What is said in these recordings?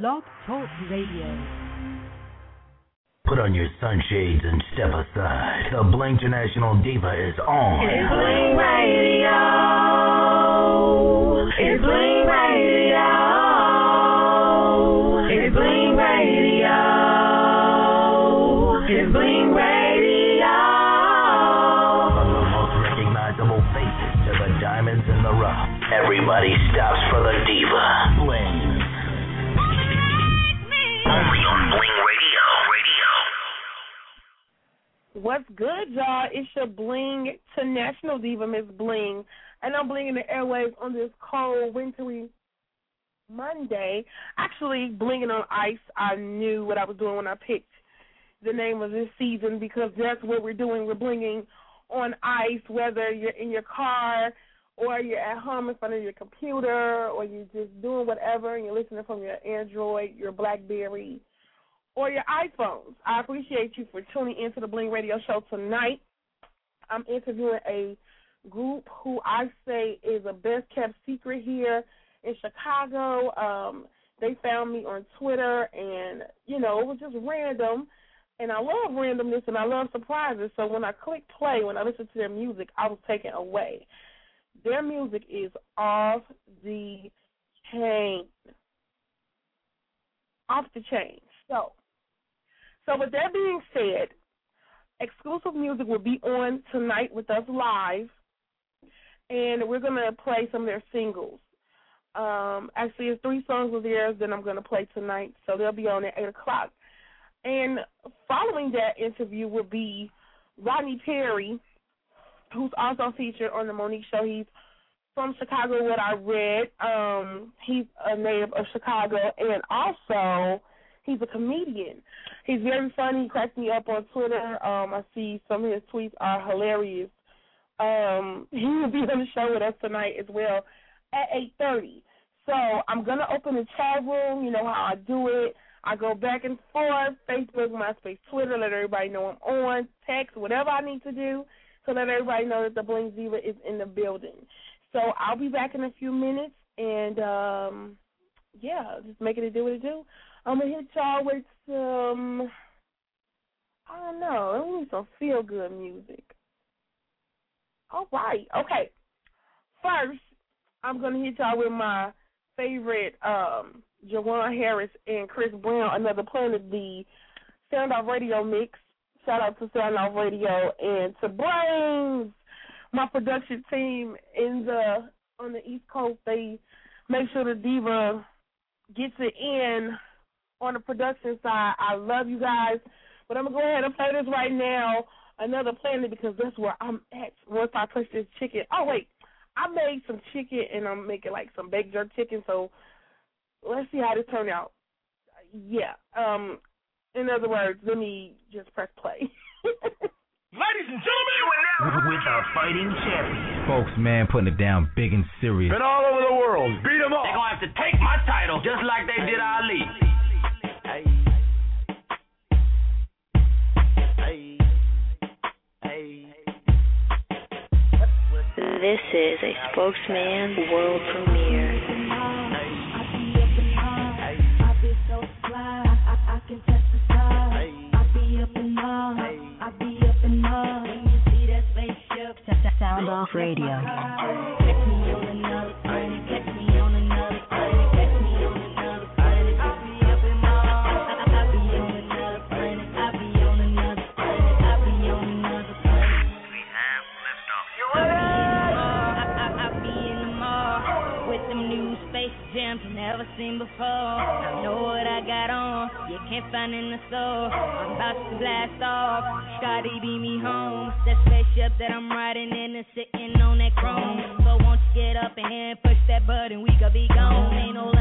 Blog Talk Radio. Put on your sunshades and step aside. The Bling International Diva is on. It's Bling Radio. It's Bling Radio. It's Bling Radio. It's Bling Radio. From the most recognizable faces to the diamonds in the rough, everybody stops for the Diva. What's good, y'all? It's your Bling to National Diva, Miss Bling, and I'm blinging the airwaves on this cold, wintry Monday. Actually, blinging on ice. I knew what I was doing when I picked the name of this season because that's what we're doing. We're blinging on ice, whether you're in your car or you're at home in front of your computer or you're just doing whatever and you're listening from your Android, your Blackberry, or your iPhones. I appreciate you for tuning into the Bling Radio Show tonight. I'm interviewing a group who I say is a best kept secret here in Chicago. Um, they found me on Twitter, and you know it was just random. And I love randomness and I love surprises. So when I click play, when I listen to their music, I was taken away. Their music is off the chain. Off the chain. So, so with that being said, exclusive music will be on tonight with us live, and we're gonna play some of their singles. Um, actually, it's three songs of theirs that I'm gonna play tonight, so they'll be on at eight o'clock. And following that interview will be Rodney Perry, who's also featured on the Mo'Nique Show. He's from Chicago, what I read. Um, he's a native of Chicago, and also he's a comedian. He's very funny. He cracks me up on Twitter. Um, I see some of his tweets are hilarious. Um, he will be on the show with us tonight as well at eight thirty. So I'm gonna open the chat room. You know how I do it. I go back and forth, Facebook, MySpace, Twitter, let everybody know I'm on, text, whatever I need to do to let everybody know that the Bling Diva is in the building. So I'll be back in a few minutes and um yeah, just making it do what it do. I'm gonna hit y'all with some I don't know, I need some feel good music. All right, okay. First, I'm gonna hit y'all with my favorite um Jawan Harris and Chris Brown, another Planet the Sound Off Radio mix. Shout out to Sound Off Radio and to Brains, my production team in the on the East Coast. They make sure the diva gets it in on the production side. I love you guys, but I'm gonna go ahead and play this right now. Another Planet because that's where I'm at. Once I push this chicken. Oh wait, I made some chicken and I'm making like some baked jerk chicken. So let's see how this turn out. Yeah. Um. In other words, let me just press play. Ladies and gentlemen, With our fighting champion. Folks, man, putting it down big and serious. been all over the world. Beat them up. They're gonna have to take my title just like they did Ali. This is a spokesman world premiere. Sound off radio. Seen before. I know what I got on, you can't find in the store. I'm about to blast off, Scotty beat me home. That spaceship that I'm riding in is sitting on that chrome. So won't you get up in here and push that button, we could be gone. Ain't no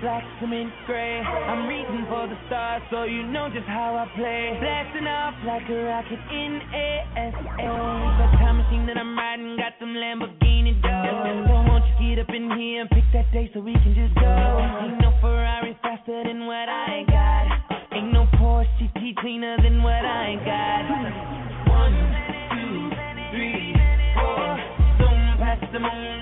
black, cement gray. I'm reaching for the stars so you know just how I play. Blasting off like a rocket in ASA. The time machine that I'm riding got some Lamborghini doors. So won't you get up in here and pick that day so we can just go? Ain't no Ferrari faster than what I got. Ain't no Porsche GT cleaner than what I got. One, two, three, four. Zoom past the moon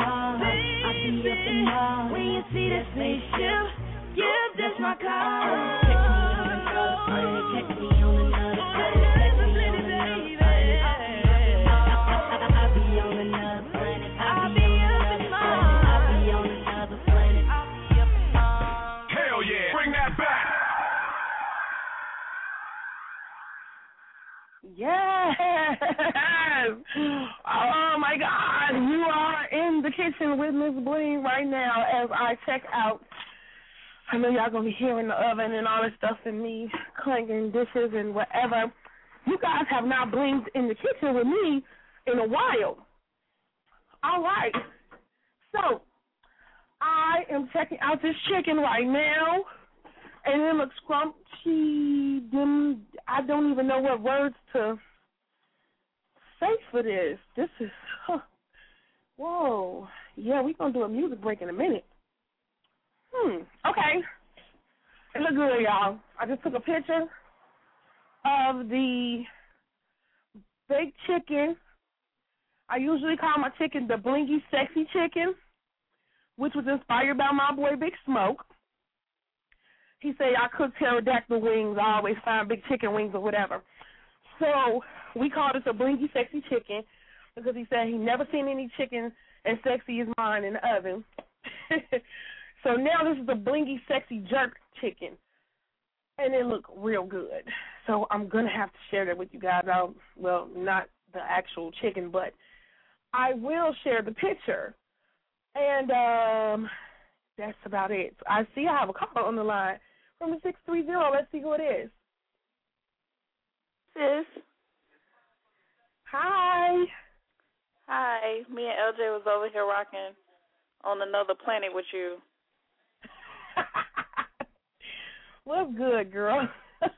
up. I be up in Mars. When you see that spaceship, yeah, that's my car. Me on another planet. Me on another planet. Yes. Oh my God, you are in the kitchen with Miss Bling right now as I check out. I know y'all gonna be hearing the oven and all this stuff and me clanking dishes and whatever. You guys have not blinked in the kitchen with me in a while. All right. So I am checking out this chicken right now, and it looks scrumptious. Dim, I don't even know what words to say for this. This is, huh. Whoa. Yeah, we're going to do a music break in a minute. Hmm, okay. It look good, y'all. I just took a picture of the baked chicken. I usually call my chicken the blingy sexy chicken, which was inspired by my boy Big Smoke. He said I cook pterodactyl wings. I always find big chicken wings or whatever. So we called it a blingy sexy chicken because he said he never seen any chicken as sexy as mine in the oven. so now this is a blingy sexy jerk chicken, and it looked real good. So I'm gonna have to share that with you guys. I'll, well, not the actual chicken, but I will share the picture. And um that's about it. I see I have a caller on the line from the six three zero. Let's see who it is. Sis, Hi. Hi. Me and LJ was over here rocking on another planet with you. What's good, girl?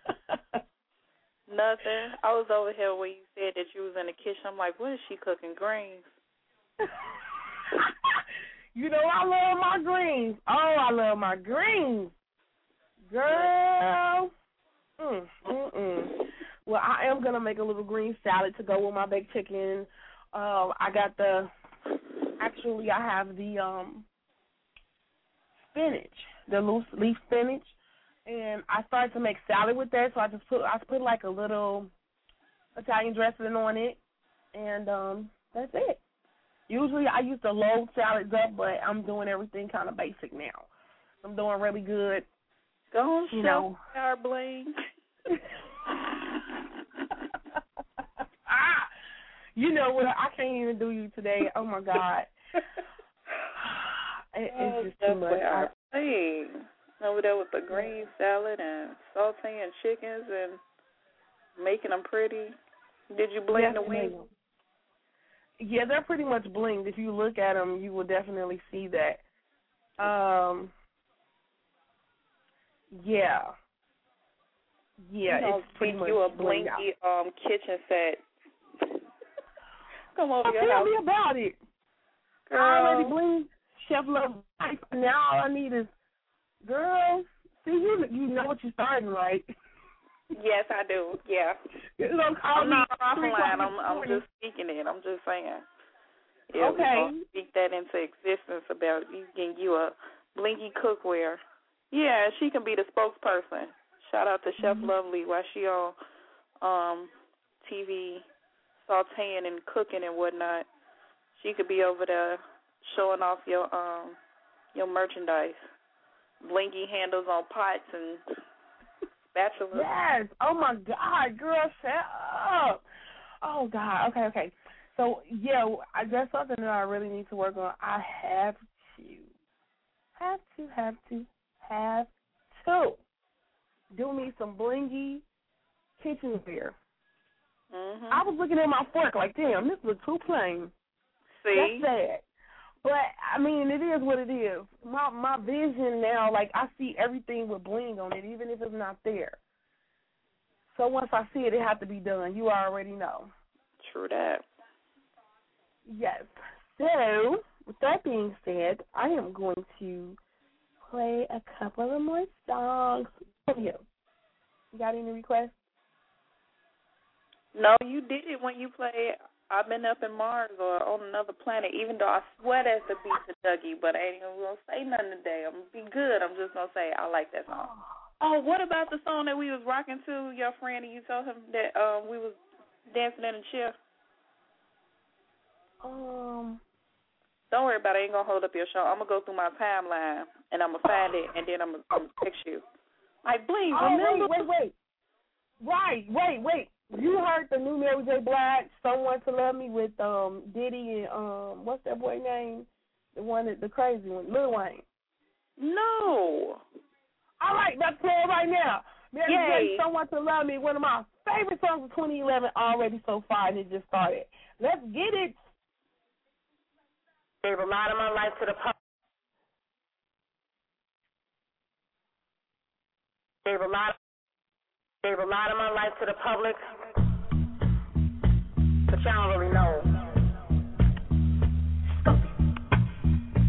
Nothing. I was over here when you said that you was in the kitchen. I'm like, what is she cooking? Greens. you know I love my greens. Oh, I love my greens. Girl. Mm, mm, mm. Well, I am gonna make a little green salad to go with my baked chicken. Um, I got the actually I have the um spinach, the loose leaf spinach, and I started to make salad with that. So I just put I put like a little Italian dressing on it, and um that's it. Usually I used to load salads up, but I'm doing everything kind of basic now. I'm doing really good. Go on, You show know. our bling. ah, you know what? I can't even do you today. Oh my god, it, it's just too much. I, Hey, over there with the green salad and sauteing chickens and making them pretty. Did you blend the wings? Yeah, they're pretty much blinged. If you look at them, you will definitely see that. Um, yeah, yeah, you know, it's pretty much you a blinky um kitchen set. Come over your tell me about it. I girl. already blinged Chef Love life. Now all I need is, girl. See, you you know what you're starting, right? Yes, I do. Yeah. You don't call I'm me not offline. I'm in I'm just speaking it. I'm just saying. Yeah, Okay. speak that into existence about you getting you a blinky cookware. Yeah, she can be the spokesperson. Shout out to Chef Mhm. Lovely while she on um TV sauteing and cooking and whatnot. She could be over there showing off your um your merchandise. Blinky handles on pots and spatulas. Yes. Oh my God, girl, shut up. Oh God. Okay, okay. So yeah, I that's something that I really need to work on. I have to, have to, have to, have to do me some blingy kitchenware. Mhm. I was looking at my fork like, damn, this looks too plain. See? That's sad. But I mean, it is what it is. My my vision now, like I see everything with bling on it, even if it's not there. So once I see it, it has to be done. You already know. True that. Yes. So with that being said, I am going to play a couple of more songs for you. You got any requests? No, you did it when you played I've been up in Mars or on another planet, even though I sweat as the beat to Dougie, but I ain't gonna say nothing today. I'm gonna be good. I'm just gonna say I like that song. Oh, what about the song that we was rocking to your friend and you told him that um we was dancing in a chair? Um, Don't worry about it, I ain't gonna hold up your show. I'm gonna go through my timeline and I'm gonna find it and then I'm gonna, I'm gonna text you. Like, Bling, oh remember? wait, wait, wait. Right, wait, wait. You heard the new Mary J. Blige, "Someone to Love Me" with um Diddy and um what's that boy name? The one that the crazy one, Lil Wayne. No. All right, let's play it right now. Mary Yay. J. "Someone to Love Me," one of my favorite songs of 2011 already so far, and it just started. Let's get it. Gave a lot of my life to the public. Gave a lot. Gave a lot of my life to the public, but y'all don't really know.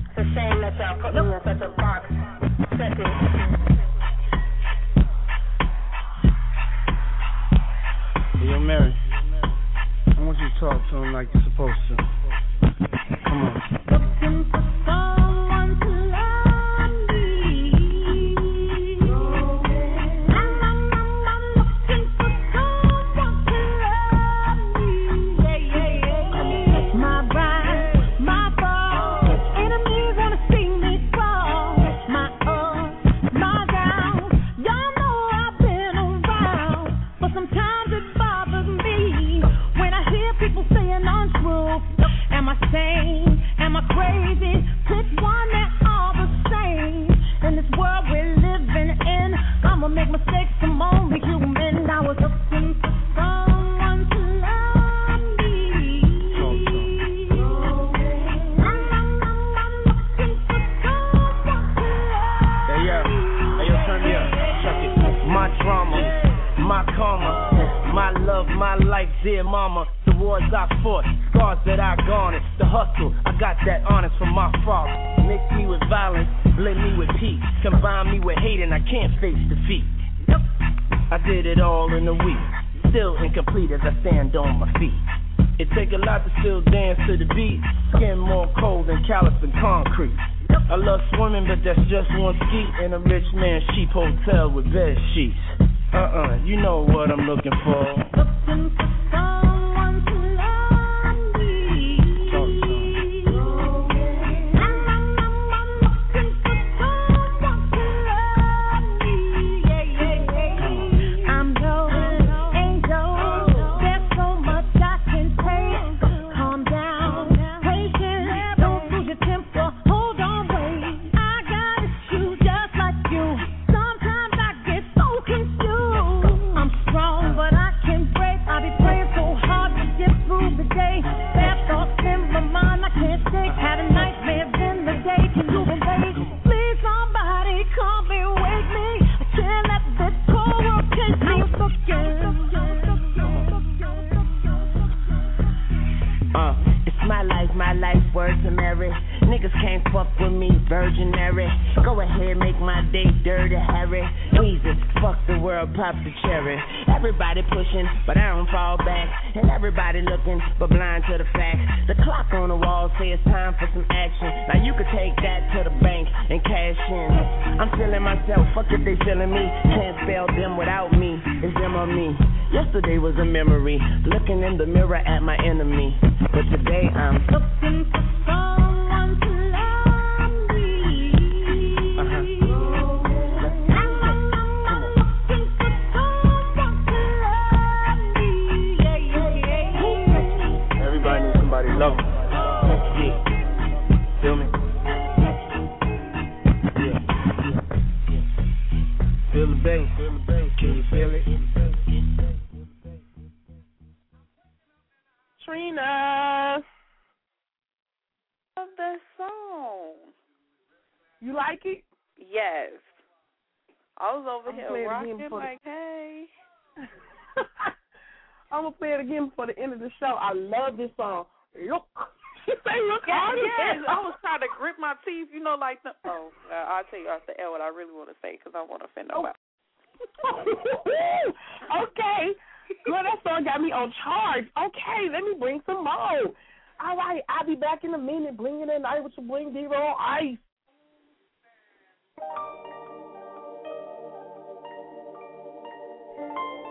It's a shame that y'all put me in such a box. Setting. Yo, Mary, I want you to talk to him like you're supposed to. Come on. Love, my life, dear mama. The wars I fought, scars that I garnered. The hustle, I got that honest from my father. Mix me with violence, blend me with peace. Combine me with hate, and I can't face defeat. I did it all in a week. Still incomplete as I stand on my feet. It take a lot to still dance to the beat. Skin more cold than callous than concrete. I love swimming, but that's just one ski in a rich man's cheap hotel with bed sheets. Uh-uh, you know what I'm looking for. Love this song. Look. Say look at yes, yes. I was trying to grip my teeth, you know, like, the, oh, uh, I'll tell you after L what I really want to say because I want to offend nobody. Oh. okay. Girl, that song got me on charge. Okay, let me bring some more. All right, I'll be back in a minute. Bring it in night with your bling diva on ice. Thank you.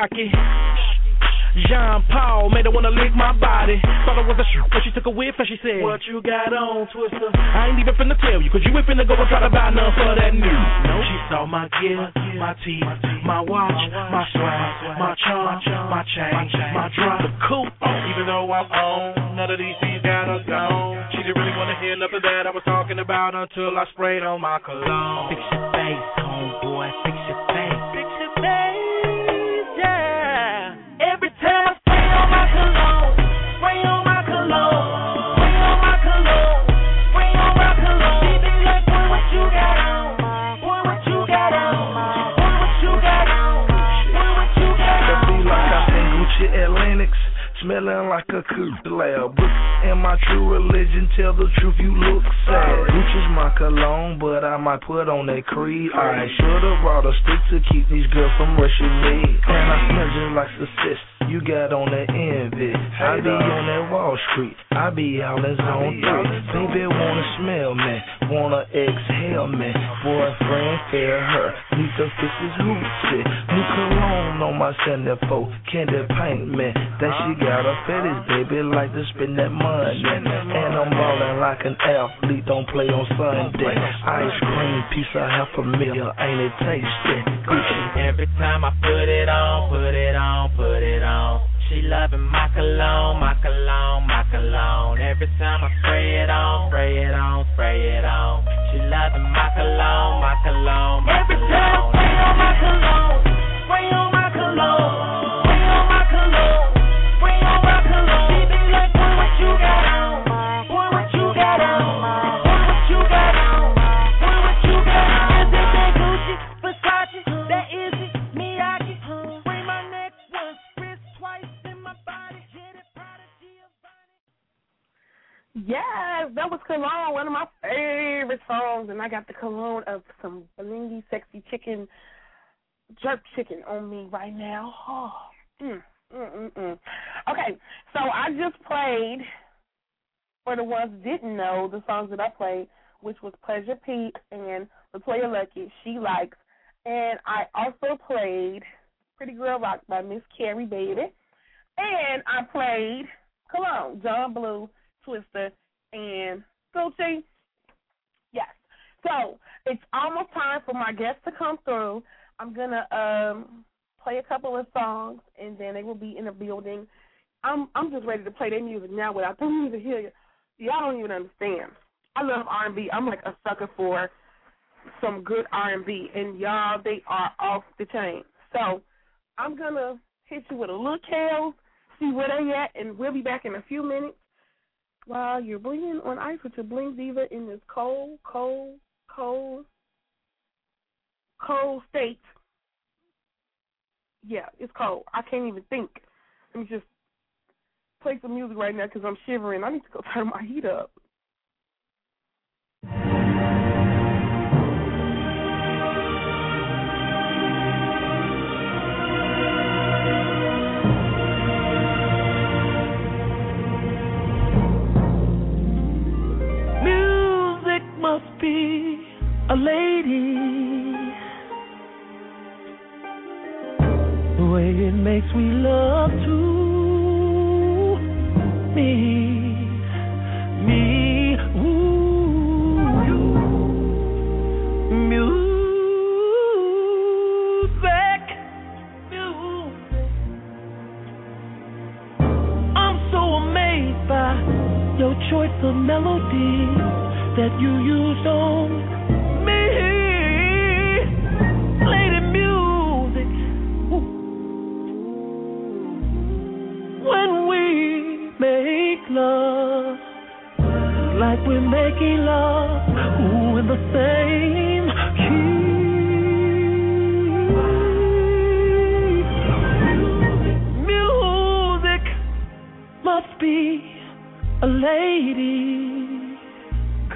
Issey Jean Paul made her wanna lick my body. Thought it was a shoe, but she took a whiff and she said, What you got on, Twista? I ain't even finna tell you, cause you ain't finna go and try to buy none for that new. No, she saw my gear, my teeth, my watch, my swag, my charm, my chain, my drop, the coupe. Even though I'm on, none of these things got her gone. She didn't really wanna hear nothing that I was talking about until I sprayed on my cologne. Fix your face, homeboy, fix your face. Fix your face, smelling like a coupe lab. And my true religion, tell the truth, you look sad. Gucci's my cologne, but I might put on that creed. I should've brought a stick to keep these girls from rushing me. And I smell just like success. You got on that envy. I be on that Wall Street. I be out in zone three. Baby wanna smell me, wanna exhale me. Boyfriend, fair her, need to fix his hoochie. New cologne on my centerfold, candy paint me. That she got a fetish, baby, like to spend that money. And I'm ballin' like an athlete, don't play on Sunday. Ice cream, piece of half a meal, ain't it tasty? Gucci. Every time I put it on, put it on, put it on. She loving my cologne, my cologne, my cologne. Every time I spray it on, spray it on, spray it on. She loving my cologne, my cologne, my Every time I cologne. spray on my cologne, spray on my cologne, Yes, that was Cologne, one of my favorite songs, and I got the cologne of some blingy, sexy chicken, jerk chicken on me right now. Oh, mm, mm, mm, mm. Okay, so I just played, for the ones who didn't know, the songs that I played, which was Pleasure Pete and LeToya Luckett, She Likes, and I also played Pretty Girl Rock by Miss Keri Baby, and I played Cologne, John Blue, Twista, and Gucci. Yes. So it's almost time for my guests to come through. I'm gonna um play a couple of songs and then they will be in the building. I'm I'm just ready to play their music now without the music here. Y'all don't even understand. I love R and B. I'm like a sucker for some good R and B and y'all they are off the chain. So I'm gonna hit you with a little Kales, see where they at, and we'll be back in a few minutes while you're blinging on ice with your bling diva in this cold, cold, cold, cold state. Yeah, it's cold. I can't even think. Let me just play some music right now because I'm shivering. I need to go turn my heat up. Be a lady. The way it makes me love to me, me, ooh, music, music. I'm so amazed by your choice of melodies that you used on me. Play the music when we make love, like we're making love ooh, in the same key. Music must be a lady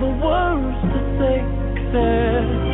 the words to say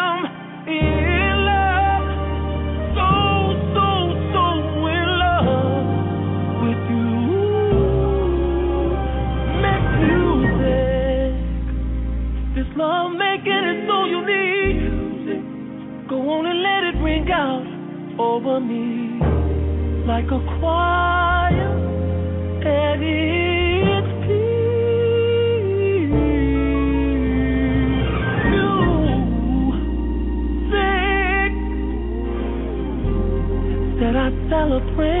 pouring out over me like a choir at its peak. Music that I celebrate.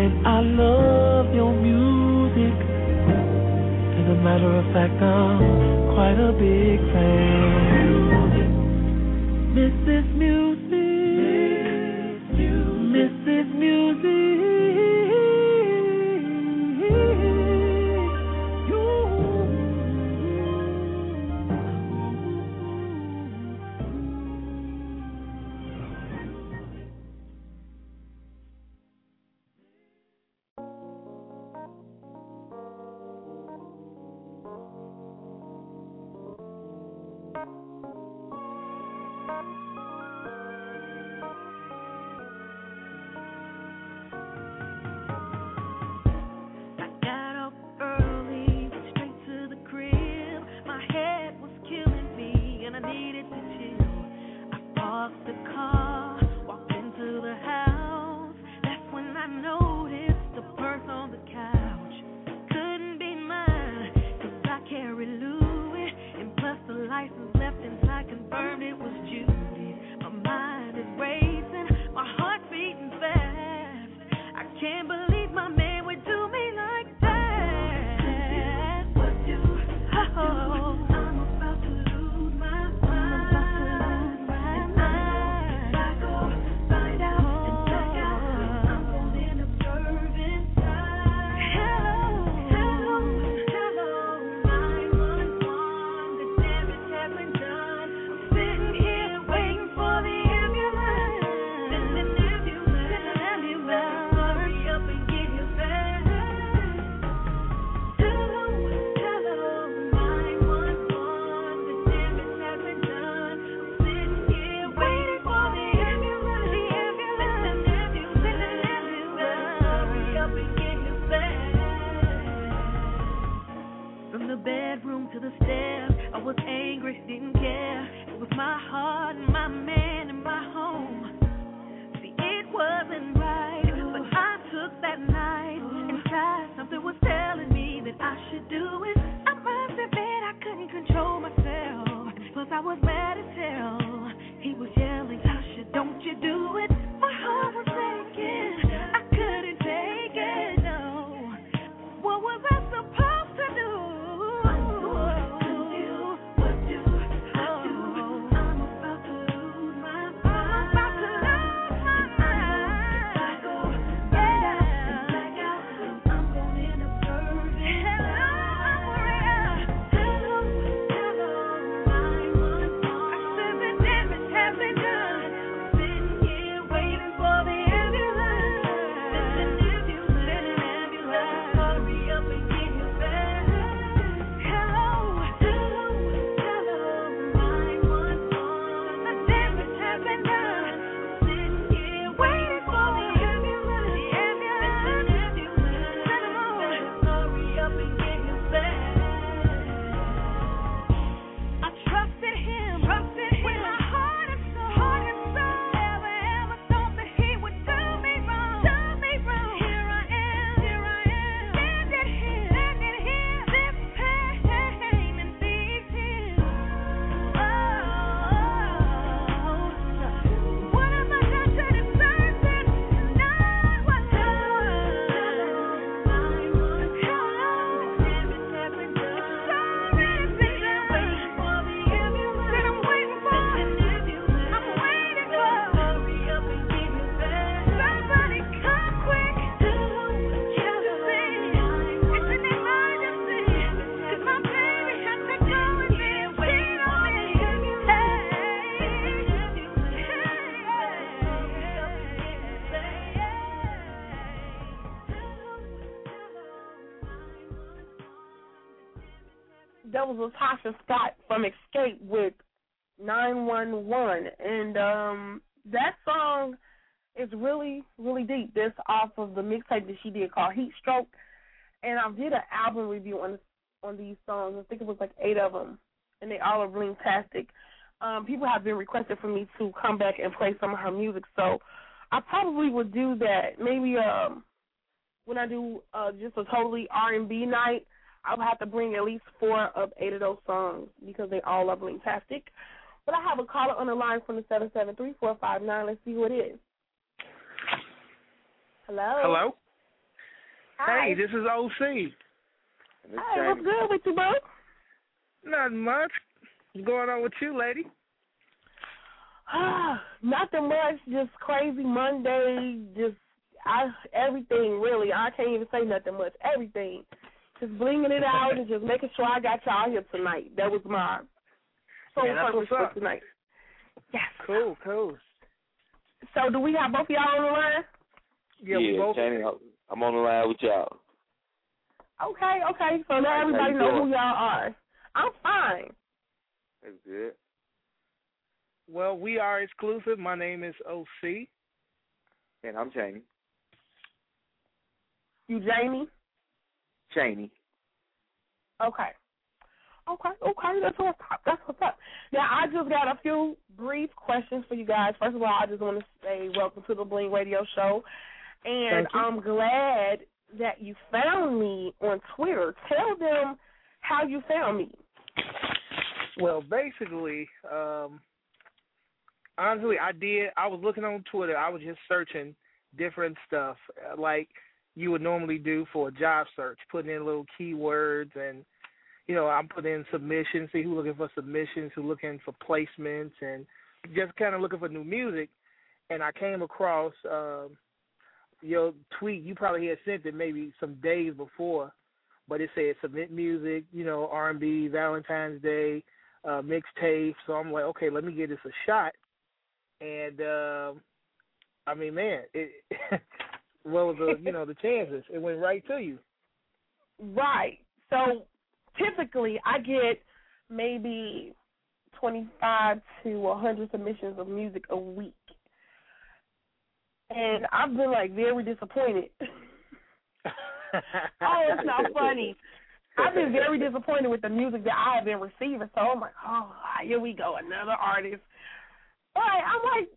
And I love your music. As a matter of fact, I'm quite a big fan. Mrs. Music, Mrs. Music. Mrs. Music. Was LaTocha Scott from Xscape with 911. And um that song is really, really deep. This off of the mixtape that she did called Heat Stroke. And I did an album review on on these songs. I think it was like eight of them, and they all are really fantastic. Um, people have been requesting for me to come back and play some of her music, so I probably would do that. Maybe um, when I do uh, just a totally R and B night, I'll have to bring at least four of eight of those songs because they all are really fantastic. But I have a caller on the line from the seven seven three four five nine. Let's see who it is. Hello. Hello. Hi. Hey, this is OC. Hi, what's good with you, bro? Nothing much. What's going on with you, lady? Nothing much. Just crazy Monday. Just I everything really. I can't even say nothing much. Everything. Just blinging it out and just making sure I got y'all here tonight. That was my sole Yeah, purpose for tonight. Yes. Cool, cool. So do we have both of y'all on the line? Yeah, we both. Channing, I'm on the line with y'all. Okay, okay. So now everybody know doing? who y'all are. I'm fine. That's good. Well, we are exclusive. My name is OC. And I'm Channing. You Jamie? Chaney. Okay. Okay, okay, that's what's up. That's what's up. Now I just got a few brief questions for you guys. First of all, I just want to say welcome to the Bling Radio Show, and Thank you. I'm glad that you found me on Twitter. Tell them how you found me. Well, basically, um, honestly, I did. I was looking on Twitter. I was just searching different stuff, uh, like you would normally do for a job search, putting in little keywords and. You know, I'm putting in submissions, see who's looking for submissions, who's looking for placements, and just kind of looking for new music. And I came across um, your tweet. You probably had sent it maybe some days before, but it said submit music, you know, R&B, Valentine's Day, uh, mixtape. So I'm like, okay, let me give this a shot. And um, I mean, man, it, was the uh, you know the chances? It went right to you. Right. So typically I get maybe 25 to 100 submissions of music a week. And I've been like very disappointed. oh, it's not funny. I've been very disappointed with the music that I have been receiving. So I'm like, oh, here we go, another artist. But I'm like,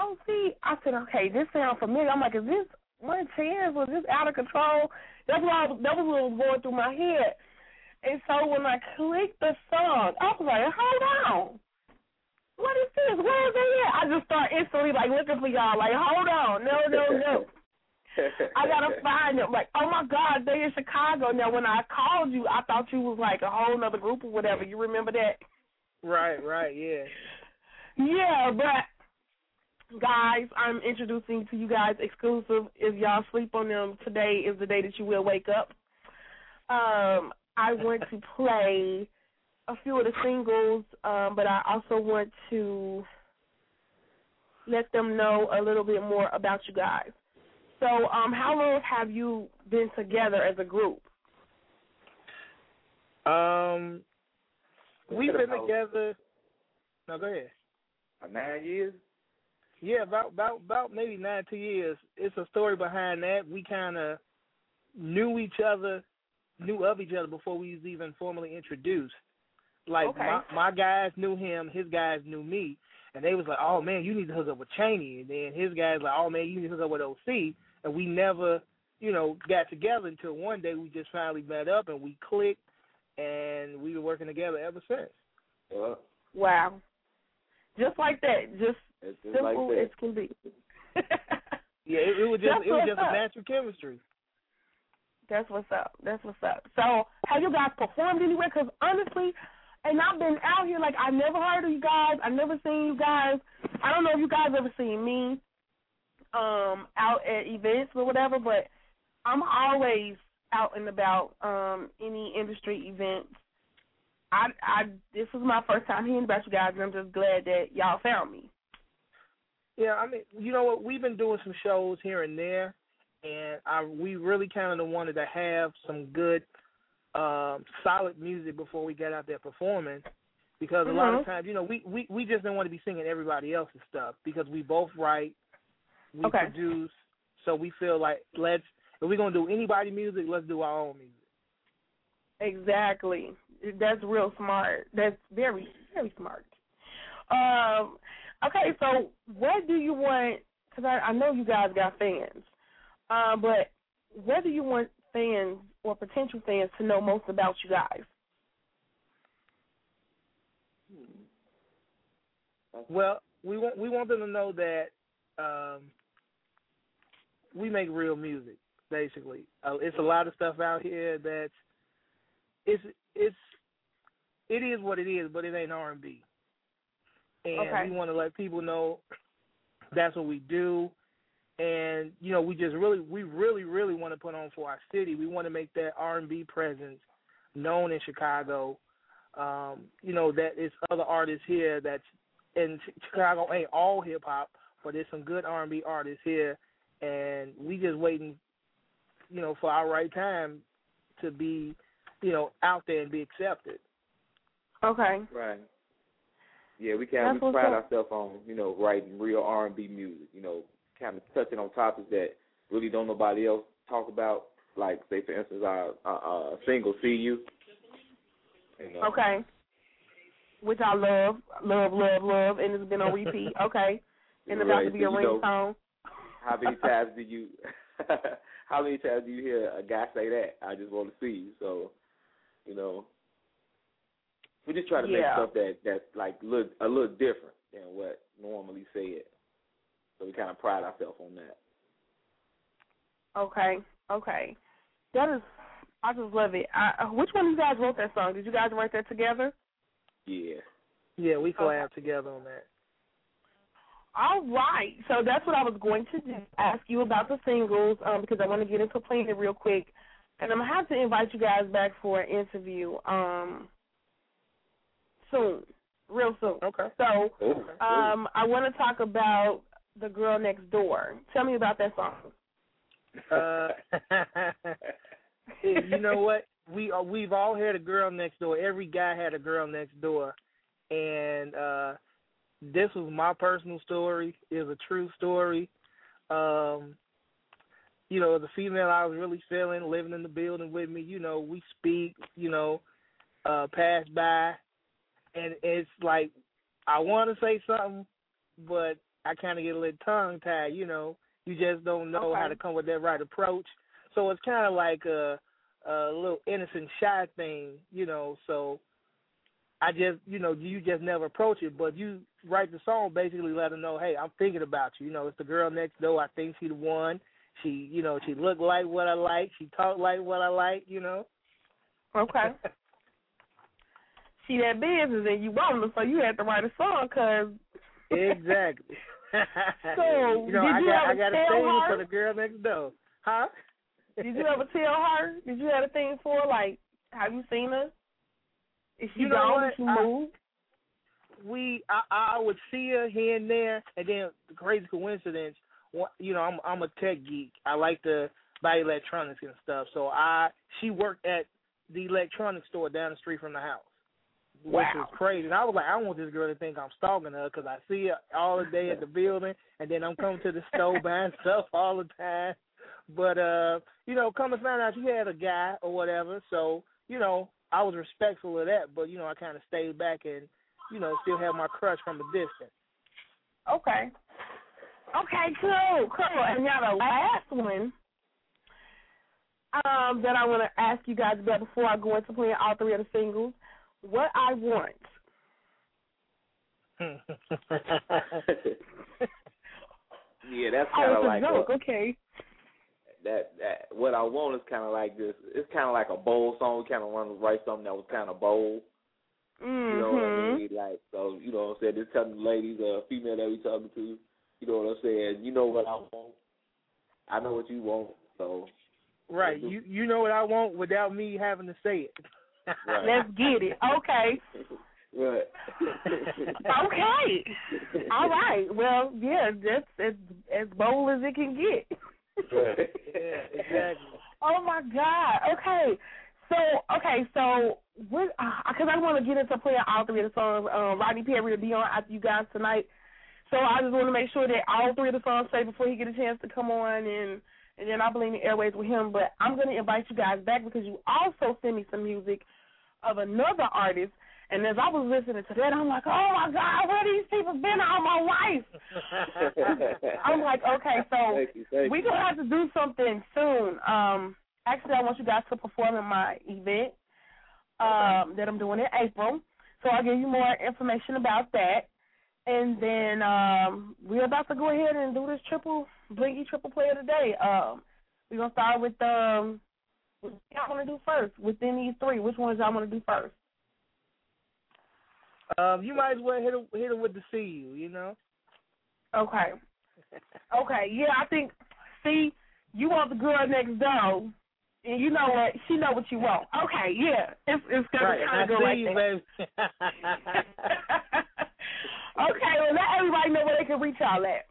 oh, see, I said, okay, this sounds familiar. I'm like, is this one chance? Was just out of control? That's why was, that was what was going through my head. And so when I clicked the song, I was like, hold on. what is this? Where is it at? I just start instantly like looking for y'all. Like, hold on, no, no, no. I gotta find them. Like, oh my God, they in Chicago. Now, when I called you, I thought you was like a whole other group or whatever. You remember that? Right, right, yeah. Yeah, but guys, I'm introducing to you guys exclusive. If y'all sleep on them, today is the day that you will wake up. Um, I want to play a few of the singles, um, but I also want to let them know a little bit more about you guys. So, um, how long have you been together as a group? Um, we've been together. No, go ahead. Nine years. Yeah, about about about maybe nine two years. It's a story behind that. We kind of knew each other, knew of each other before we was even formally introduced. Like Okay. my my guys knew him, his guys knew me, and they was like, "Oh man, you need to hook up with Cheney," and then his guys like, "Oh man, you need to hook up with OC," and we never, you know, got together until one day we just finally met up and we clicked, and we were working together ever since. Well, Wow. Just like that. Just it's just simple like that. as can be. Yeah, it, it was just That's it was what's just a natural chemistry. That's what's up. That's what's up. So, have you guys performed anywhere? Because honestly, and I've been out here like I never heard of you guys. I never seen you guys. I don't know if you guys ever seen me um out at events or whatever, but I'm always out and about um any industry events. I I this was my first time hearing about you guys, and I'm just glad that y'all found me. Yeah, I mean, you know what? We've been doing some shows here and there, and I we really kind of wanted to have some good, um, solid music before we get out there performing, because a lot of Mhm. times, you know, we we we just don't want to be singing everybody else's stuff because we both write, we Okay. produce, so we feel like let's if we're gonna do anybody music, let's do our own music. Exactly. That's real smart. That's very, very smart. Um, okay, so what do you want? Because I, I know you guys got fans, uh, but what do you want fans or potential fans to know most about you guys? Well, we want we want them to know that um, we make real music. Basically, uh, it's a lot of stuff out here that's it's it's it is what it is, but it ain't R and B. And Okay. we want to let people know that's what we do. And you know, we just really we really really want to put on for our city. We want to make that R and B presence known in Chicago. Um, you know that it's other artists here that's in Chicago ain't all hip hop, but there's some good R and B artists here, and we just waiting, you know, for our right time to be, you know, out there and be accepted. Okay. Right. Yeah, we kind That's of we pride up. ourselves on you know writing real R and B music. You know, kind of touching on topics that really don't nobody else talk about. Like say for instance, our uh, uh, single "See You." You know, Okay. Which I love, love, love, love, and it's been on repeat. Okay. And about to Right, be a so you know- ringtone. How many times do you? how many times do you hear a guy say that? I just want to see you. So, you know, we just try to make stuff that that's like look a little different than what normally said. So we kind of pride ourselves on that. Okay, okay. That is, I just love it. I, uh, which one of you guys wrote that song? Did you guys write that together? Yeah. Yeah, we collab together on that. All right. So that's what I was going to do. Ask you about the singles um, because I want to get into playing it real quick, and I'm gonna have to invite you guys back for an interview um soon, real soon. Okay. So um, I want to talk about the girl next door. Tell me about that song. Uh, you know what? We uh, we've all had a girl next door. Every guy had a girl next door, and uh this was my personal story. It was a true story. Um, you know, the female I was really feeling, living in the building with me. You know, we speak. You know, uh, pass by, and it's like I want to say something, but I kind of get a little tongue tied. You know, you just don't know how to come with that right approach. So it's kind of like a, a little innocent shy thing, you know. So I just, you know, you just never approach it. But you write the song, basically let her know, hey, I'm thinking about you. You know, it's the girl next door. I think she the one. She, you know, she looked like what I like. She talked like what I like. You know. Okay. See that business and you want her, so you had to write a song, cause exactly. So, you know, did I you got ever I got a tell thing her? for the girl next door. Huh? Did you ever tell her? Did you have a thing for her? Like, have you seen her? Is she You know gone? Did she I- move? we I, I would see her here and there, and then the crazy coincidence. You know, I'm I'm a tech geek. I like to buy electronics and stuff. So I she worked at the electronics store down the street from the house, which Wow. was crazy. And I was like, I want this girl to think I'm stalking her because I see her all the day at the building, and then I'm coming to the store buying stuff all the time. But uh, you know, come to find out she had a guy or whatever. So you know, I was respectful of that, but you know, I kind of stayed back and you know, still have my crush from a distance. Okay. Okay, cool, cool. And now the last one um, that I want to ask you guys about before I go into playing all three of the singles, what I want. Yeah, that's Oh, kind of a like joke. a, Okay. that. That what I want is kind of like this. It's kind of like a bold song. We kind of want to write something that was kind of bold. Mm-hmm. You know what I mean? Like so, you know what I'm saying. Just telling the ladies, uh, female that we talking to, you know what I'm saying. You know what I want. I know what you want. So Right. You you know what I want without me having to say it. Right. Let's get it. Okay. right. Okay. All right. Well, yeah, that's as as bold as it can get. right. yeah, exactly. Oh my God. Okay. So okay, so what? Because I want to get into playing all three of the songs. Um, Rodney Perry will be on after you guys tonight. So I just want to make sure that all three of the songs play before he get a chance to come on, and and then I'll be in the airways with him. But I'm going to invite you guys back because you also sent me some music of another artist. And as I was listening to that, I'm like, oh my God, where these people been all my life? I'm like, okay, so Thank you, thank we're gonna have to do something soon. Um, actually, I want you guys to perform in my event um, that I'm doing in April. So I'll give you more information about that. And then um, we're about to go ahead and do this triple blingy triple player today. Um, we're gonna start with um, what y'all want to do first within these three. Which ones y'all want to do first? Um, you might as well hit her, hit her with the see you. You know. Okay. Okay. Yeah, I think. See, you want the girl next door, and you know what? She know what you want. Okay. Yeah. It's it's gonna Right. kind of go like you, that. okay. Well, let everybody know where they can reach y'all at.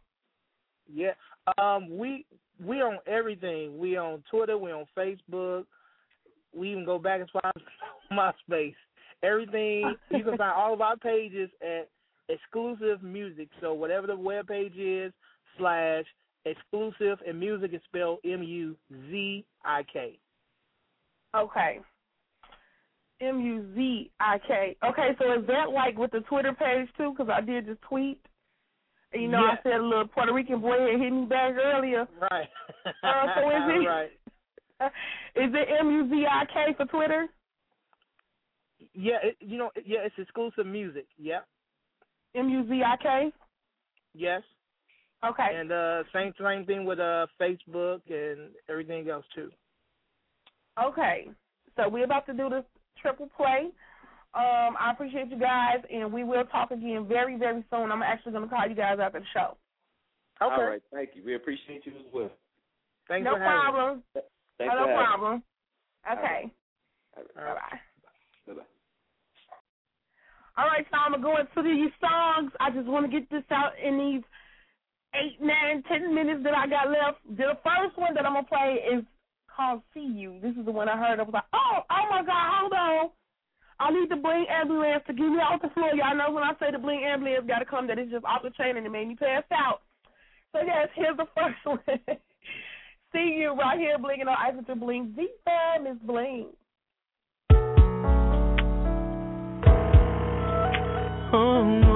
Yeah. Um, we we on everything. We on Twitter. We on Facebook. We even go back as far as MySpace. Everything you can find all of our pages at exclusive music. So whatever the web page is slash exclusive and music is spelled M U Z I K. Okay. M U Z I K. Okay, so is that like with the Twitter page too? Because I did just tweet. You know. I said a little Puerto Rican boy had hit me back earlier. Right. Uh, so is it right. is it M U Z I K for Twitter? Yeah, it, you know, yeah, it's exclusive music. Yep. M U Z I K. Yes. Okay. And uh same same thing with uh Facebook and everything else too. Okay. So we're about to do this triple play. Um, I appreciate you guys, and we will talk again very, very soon. I'm actually going to call you guys after the show. Okay. All right. Thank you. We appreciate you as well. Thanks no for having me. problem. Thanks no for problem. Okay. All right. Bye bye. Bye-bye. All right, so I'm gonna go into these songs. I just want to get this out in these eight, nine, ten minutes that I got left. The first one that I'm gonna play is called "See You." This is the one I heard. I was like, oh, oh my God, hold on. I need the bling ambulance to get me off the floor. Y'all know when I say the bling ambulance got to come, that it's just off the chain and it made me pass out. So yes, here's the first one. See you right here, blinging on to Bling. Z fam is bling. Hi, oh,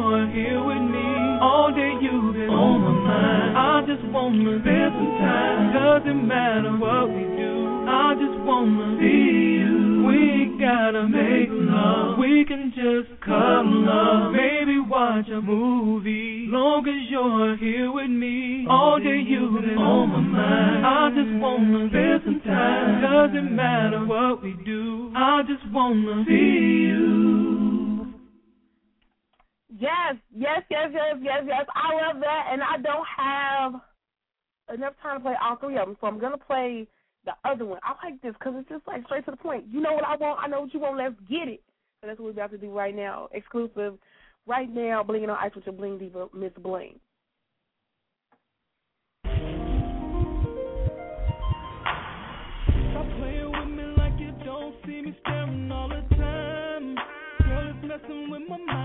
you're here with me. All day you've been on my mind. I just wanna spend some time. Doesn't matter what we do. I just wanna see you. We ain't gotta make love. We can just come love. Maybe watch a movie. Long as you're here with me. All day you've been on my mind. I just wanna spend some time. Doesn't matter what we do. I just wanna see you. Yes, yes, yes, yes, yes, yes. I love that, and I don't have enough time to play all three of them, so I'm gonna play the other one. I like this because it's just like straight to the point. You know what I want? I know what you want. Let's get it. So that's what we're about to do right now. Exclusive, right now. Blinging on ice with your bling diva, Miss Bling. With my mind.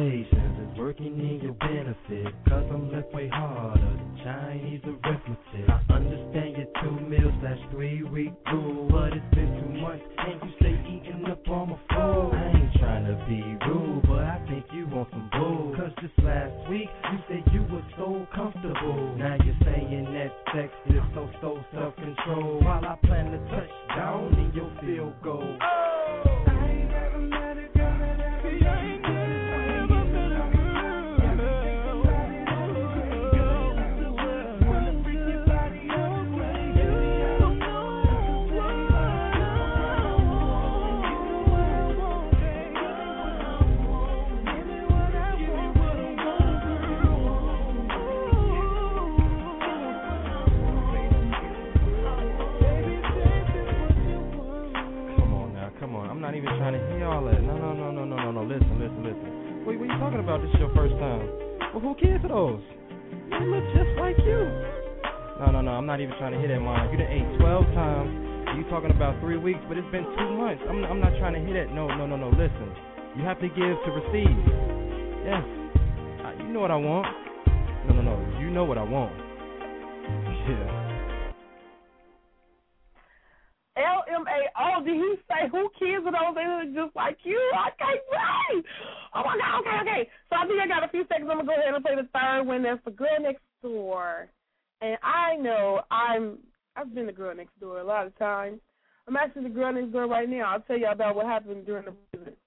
it's working in your benefit. Cause I'm left way harder than Chinese arithmetic. I understand your two meals that's three week rule. about this your first time. Well, who cares for those? I look just like you. No, no, no, I'm not even trying to hit that mine. You done ate 12 times. You talking about three weeks, but it's been two months. I'm, I'm not trying to hit that. No, no, no, no. Listen, you have to give to receive. Yes, I, you know what I want. No, no, no. You know what I want. Yeah. MAO. Oh, did he say who kids are those that just like you? I can't wait. Oh my God. Okay, okay. So I think I got a few seconds. I'm gonna go ahead and play the third one. That's the girl next door, and I know I'm. I've been the girl next door a lot of times. I'm actually the girl next door right now. I'll tell y'all about what happened during the visit.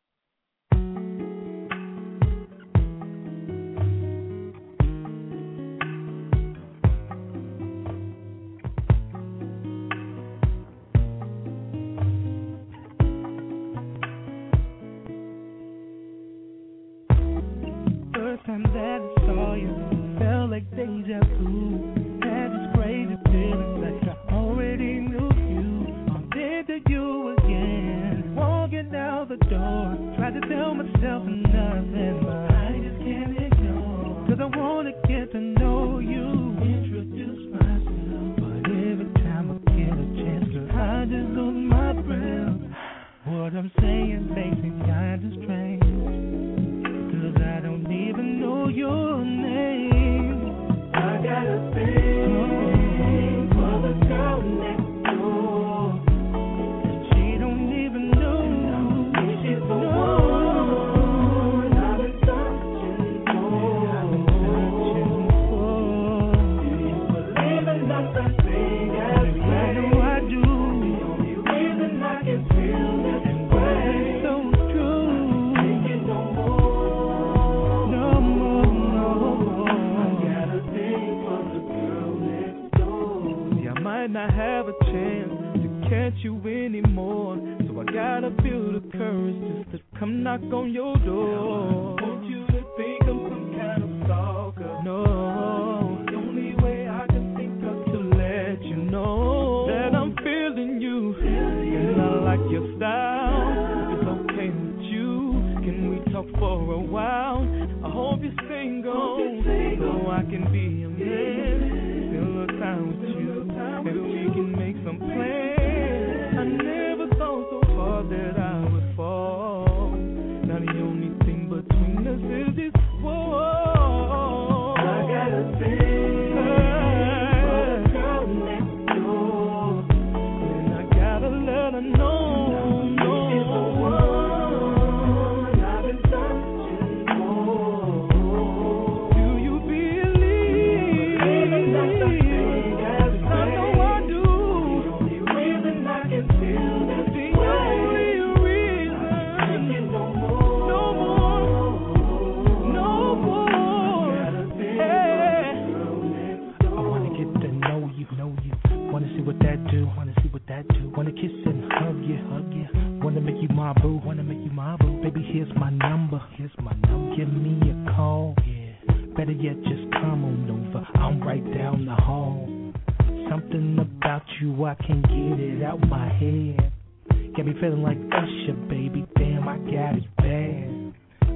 Got me feeling like Usher, baby. Damn, I got it bad.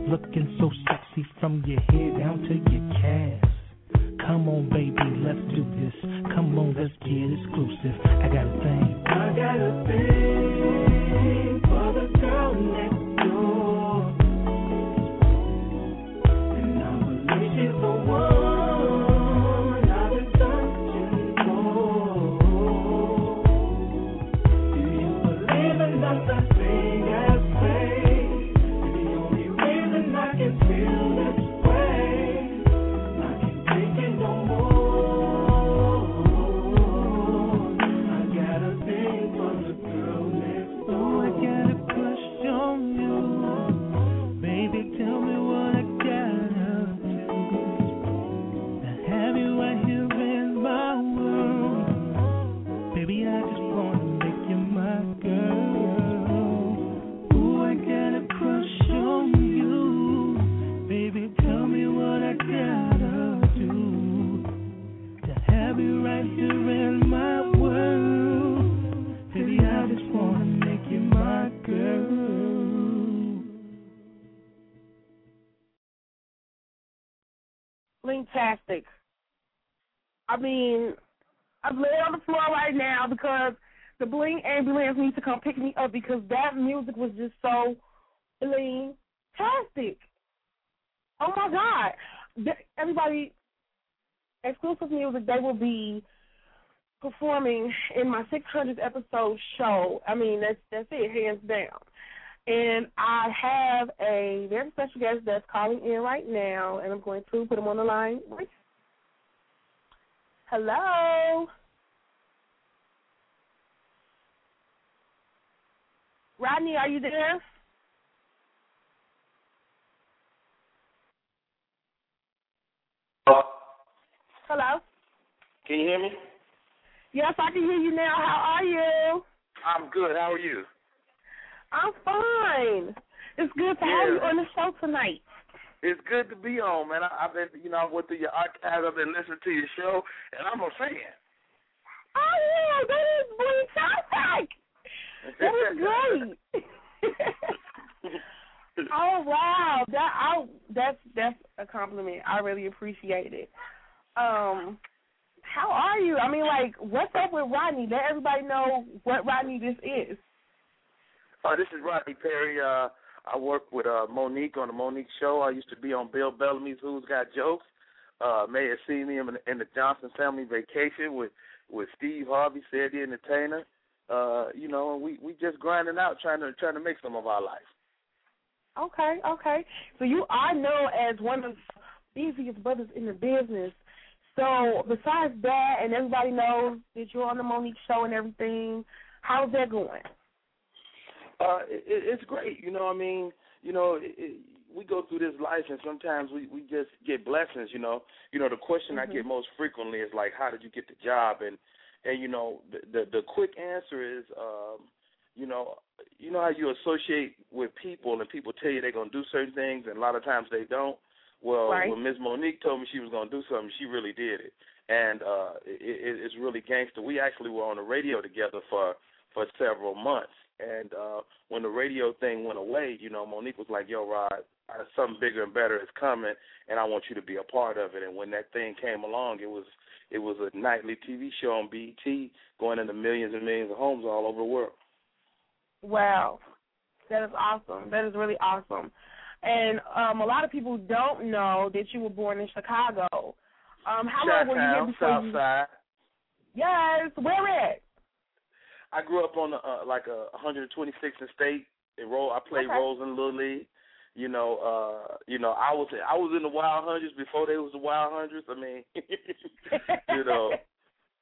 Looking so sexy from your head down to your calves. Come on, baby, let's do this. Come on, let's get exclusive. I got a thing. I got a thing for the girl next door. Linktastic. I mean, I'm laying on the floor right now because the Bling ambulance needs to come pick me up because that music was just so bling-tastic. Oh my God! Everybody, exclusive music. They will be performing in my 600th episode show. I mean, that's that's it, hands down. And I have a very special guest that's calling in right now, and I'm going to put him on the line. Hello. Rodney, are you there? Hello. Can you hear me? Yes, I can hear you now. How are you? I'm good. How are you? I'm fine. It's good to have you on the show tonight. It's good to be on, man. I, I've been, you know, I went through your archives. I've been listening to your show, and I'm a fan. Oh yeah, that is fantastic. That is great. oh wow, that I that's that's a compliment. I really appreciate it. Um, how are you? I mean, like, what's up with Rodney? Let everybody know what Rodney this is. Uh, this is Rodney Perry. Uh, I work with uh, Mo'Nique on the Mo'Nique Show. I used to be on Bill Bellamy's Who's Got Jokes. Uh, may have seen me in, in the Johnson Family Vacation with with Steve Harvey, Cedric the Entertainer. Uh, you know, we we just grinding out, trying to trying to make some of our life. Okay, okay. So you are known as one of the easiest brothers in the business. So besides that, and everybody knows that you're on the Mo'Nique show and everything, how's that going? Uh, it, it's great. You know, I mean, you know, it, it, we go through this life, and sometimes we we just get blessings. You know, you know, the question I Mhm. get most frequently is like, how did you get the job? And and you know, the the, the quick answer is, um, you know, you know how you associate with people, and people tell you they're gonna do certain things, and a lot of times they don't. Well, Right. when Miss Mo'Nique told me she was gonna do something, she really did it, and uh, it, it, it's really gangster. We actually were on the radio together for for several months. And uh when the radio thing went away, you know, Mo'Nique was like, "Yo, Rod, something bigger and better is coming, and I want you to be a part of it." And when that thing came along, it was it was a nightly TV show on BET, going into millions and millions of homes all over the world. Wow, that is awesome. That is really awesome. And um, a lot of people don't know that you were born in Chicago. Um, how long were you here before South you? Side. Yes, where at? I grew up on the, uh, like a 126th and State. In roll, I played Okay. roles in Little League. You know, uh, you know, I was I was in the Wild Hundreds before they was the Wild Hundreds. I mean, you know,